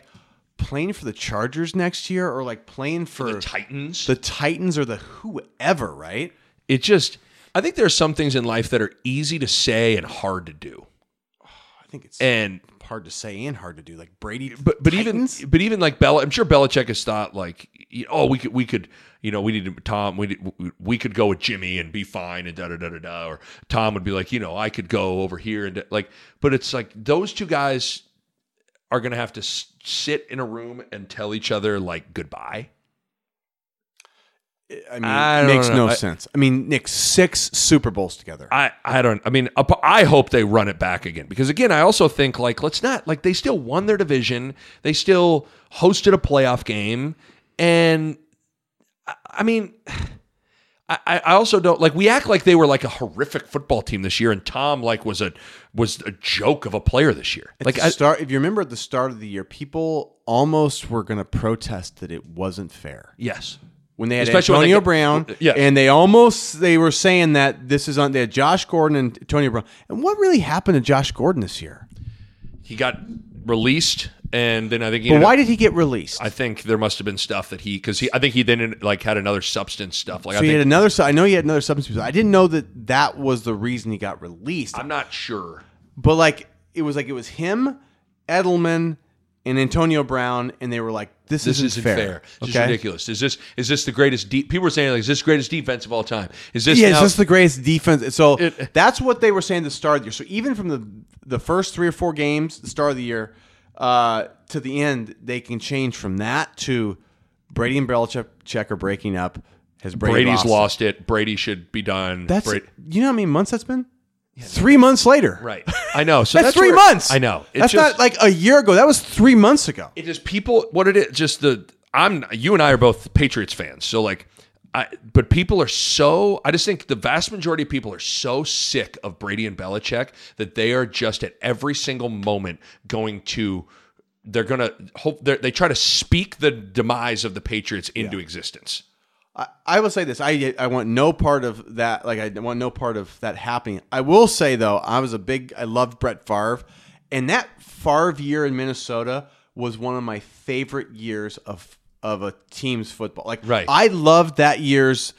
playing for the Chargers next year, or like playing for, the Titans. the Titans or the whoever, right? it just I think there are some things in life that are easy to say and hard to do. I think it's And hard to say and hard to do. Like Brady, but but Titans? even but even like Bella, I'm sure Belichick has thought like, oh, we could we could you know we need to, Tom we did, we could go with Jimmy and be fine and da da da da da or Tom would be like you know I could go over here and da- like but it's like those two guys are gonna have to s- sit in a room and tell each other like goodbye. I mean, I makes know. no I- sense. I mean, Nick, six Super Bowls together. I, I don't I mean I hope they run it back again. Because again I also think like let's not like they still won their division. They still hosted a playoff game. And I, I mean I, I also don't like we act like they were like a horrific football team this year. And Tom like was a was a joke of a player this year. At like I, start, if you remember at the start of the year, people almost were going to protest that it wasn't fair. Yes when they had Especially when they Antonio get- Brown. Uh, yeah. and they almost they were saying that this is on. They had Josh Gordon and Antonio Brown. And what really happened to Josh Gordon this year? he got released and then I think he But why up- did he get released? I think there must have been stuff that he because he I think he then like had another substance stuff like so I he think had another. I know he had another substance. I didn't know that that was the reason he got released. I'm not sure But like it was like it was him, Edelman, and Antonio Brown, and they were like, "This, this isn't, isn't fair. fair. This is ridiculous. Is this is this the greatest? De- people were saying like, is this the greatest defense of all time? Is this Yeah, now- it's just the greatest defense. So It- that's what they were saying the start of the year. So even from the the first three or four games, the start of the year, uh, to the end, they can change from that to Brady and Belichick are breaking up. Has Brady Brady's lost? lost it. Brady should be done. That's Brady- you know how many months that's been? Three months later. right. I know. So That's, that's, three where- months. I know. It's that's just, not like a year ago. That was three months ago. it is people. What it is? Just the. I'm. You and I are both Patriots fans. So like. I, but people are so. I just think the vast majority of people are so sick of Brady and Belichick that they are just at every single moment going to. They're gonna hope. they're- They try to speak the demise of the Patriots into existence. I, I will say this: I I want no part of that. Like I want no part of that happening. I will say though, I was a big. I loved Brett Favre, and that Favre year in Minnesota was one of my favorite years of of a team's football. Like Right. I loved that year's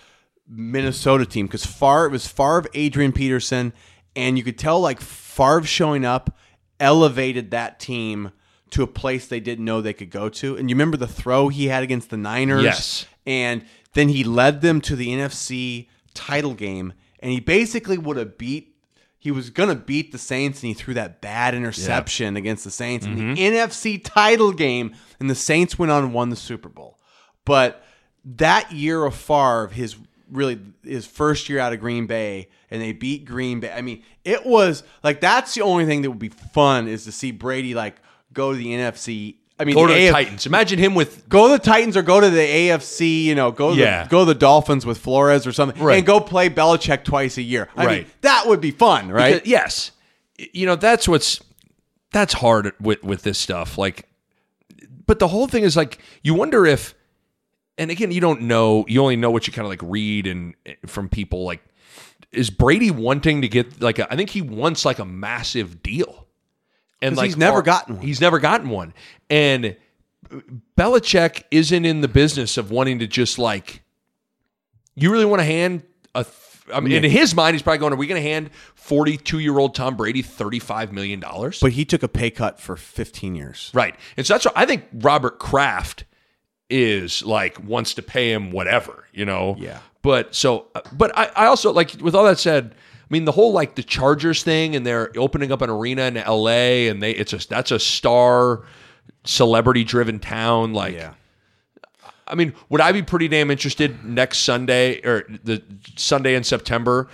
Minnesota team because Favre it was Favre, Adrian Peterson, and you could tell like Favre showing up elevated that team to a place they didn't know they could go to. And you remember the throw he had against the Niners? Yes. And then he led them to the NFC title game, and he basically would have beat. He was gonna beat the Saints, and he threw that bad interception against the Saints in the mm-hmm. NFC title game, and the Saints went on and won the Super Bowl. But that year of Favre, his really his first year out of Green Bay, and they beat Green Bay. I mean, it was like that's the only thing that would be fun is to see Brady like go to the NFC. I mean, Go to the AF Titans. Imagine him with go to the Titans or go to the AFC, you know, go to Yeah. the, go to the Dolphins with Flores or something, Right. and go play Belichick twice a year. I mean, Right. that would be fun, right? Because- yes. You know, that's what's that's hard with with this stuff. Like but the whole thing is like you wonder if and again, you don't know, you only know what you kind of like read and eh, from people like is Brady wanting to get like a, I think he wants like a massive deal. And like he's never are- gotten one. He's never gotten one. And Belichick isn't in the business of wanting to just like you really want to hand a th- I mean, in his mind, he's probably going, Are we going to hand 42 year old Tom Brady $35 million? But he took a pay cut for 15 years. Right. And so that's what I think Robert Kraft is like wants to pay him whatever, you know? Yeah. But so, uh, but I, I also like, with all that said, I mean, the whole like the Chargers thing and they're opening up an arena in LA and they, it's a, that's a star celebrity driven town. Like, Yeah. I mean, would I be pretty damn interested next Sunday or the Sunday in September?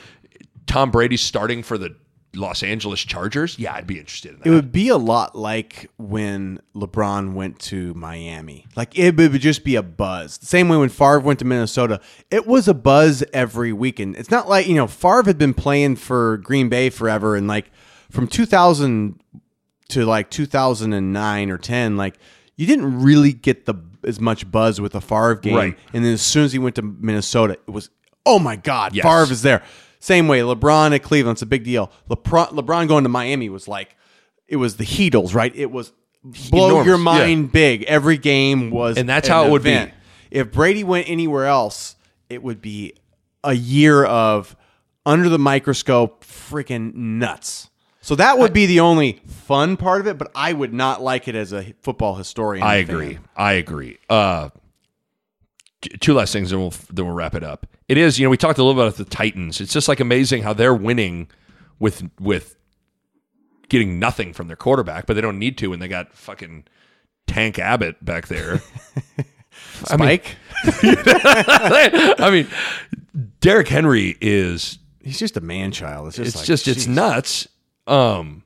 Tom Brady's starting for the Los Angeles Chargers. Yeah, I'd be interested in that. It would be a lot like when LeBron went to Miami. Like it would just be a buzz. The same way when Favre went to Minnesota. It was a buzz every weekend. It's not like, you know, Favre had been playing for Green Bay forever and like from 2000 to like 2009 or 10, like you didn't really get the as much buzz with the Favre game. Right. And then as soon as he went to Minnesota, it was, oh my God, Yes. Favre is there. Same way, LeBron at Cleveland, it's a big deal. LeBron, LeBron going to Miami was like, it was the Heatles, right? It was blow Enormous, your yeah. mind big. Every game was, And that's how it would be. If Brady went anywhere else, it would be a year of under the microscope, freaking nuts. So that would be the only fun part of it, but I would not like it as a football historian. I fan. agree. I agree. Uh, two last things, and we'll then we'll wrap it up. It is, you know, we talked a little bit about the Titans. It's just like amazing how they're winning with with getting nothing from their quarterback, but they don't need to when they got fucking Tank Abbott back there. I mean, Spike, I mean, Derrick Henry is he's just a man child. It's just, it's like, just it's nuts. Um,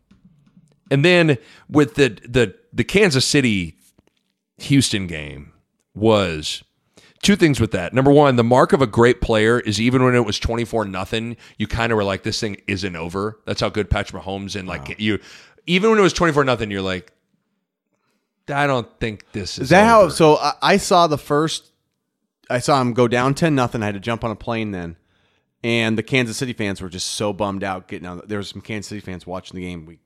and then with the the the Kansas City Houston game was two things with that. Number one, the mark of a great player is even when it was twenty four nothing, you kind of were like, this thing isn't over. That's how good Patrick Mahomes and like you, even when it was twenty four nothing, you're like, I don't think this is. Is that how? So I, I saw the first. I saw him go down ten nothing. I had to jump on a plane then, and the Kansas City fans were just so bummed out getting out. There was some Kansas City fans watching the game. We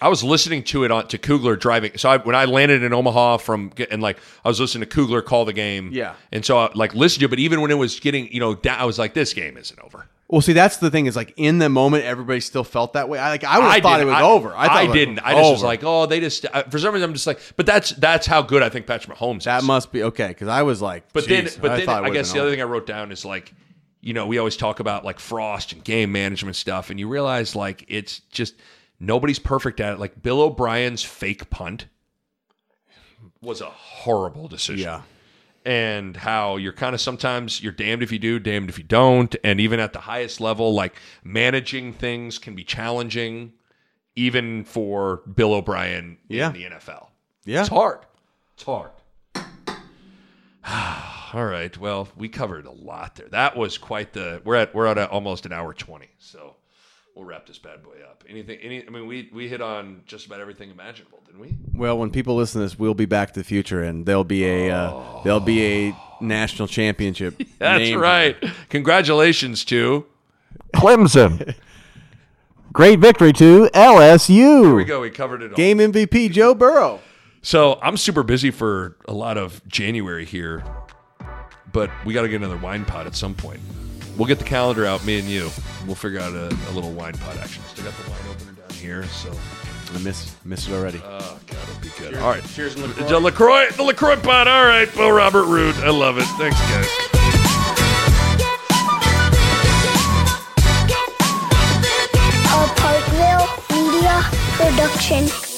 I was listening to it on to Kugler driving. So I, when I landed in Omaha from and like I was listening to Kugler call the game. Yeah. And so I like listened to it, but even when it was getting you know down, I was like, this game isn't over. well, see, that's the thing is like in the moment, everybody still felt that way. I like I would have thought it was I- over. I, thought it didn't. I just was like, oh, they just I, for some reason I'm just like, but that's that's how good I think Patrick Mahomes that is. must be okay because I was like, But then, but I then I guess the other thing I wrote down is like, you know, we always talk about like Frost and game management stuff, and you realize like it's just nobody's perfect at it. Like Bill O'Brien's fake punt was a horrible decision. yeah. and how you're kind of sometimes you're damned if you do, damned if you don't, and even at the highest level, like managing things can be challenging, even for Bill O'Brien Yeah. in the NFL. Yeah. It's hard. It's hard. All right. Well, we covered a lot there. That was quite the. We're at we're at a, almost an hour twenty. So we'll wrap this bad boy up. Anything? Any? I mean, we we hit on just about everything imaginable, didn't we? Well, when people listen to this, we'll be back to the future, and there'll be a uh, there'll be a national championship. That's named- right. Congratulations to. Clemson. Great victory to LSU. Here we LSU. go. We covered it all. Game MVP Joe Burrow. So I'm super busy for a lot of January here, but we got to get another wine pot at some point. We'll get the calendar out, me and you. We'll figure out a, a little wine pot action. Still got the wine opener down here, so I miss missed it already. oh god, it'll be good. All right, Cheers, and the LaCroix, the LaCroix pot. All right, Bill Robert Ruud. I love it. Thanks, guys. a Parkville Media Production.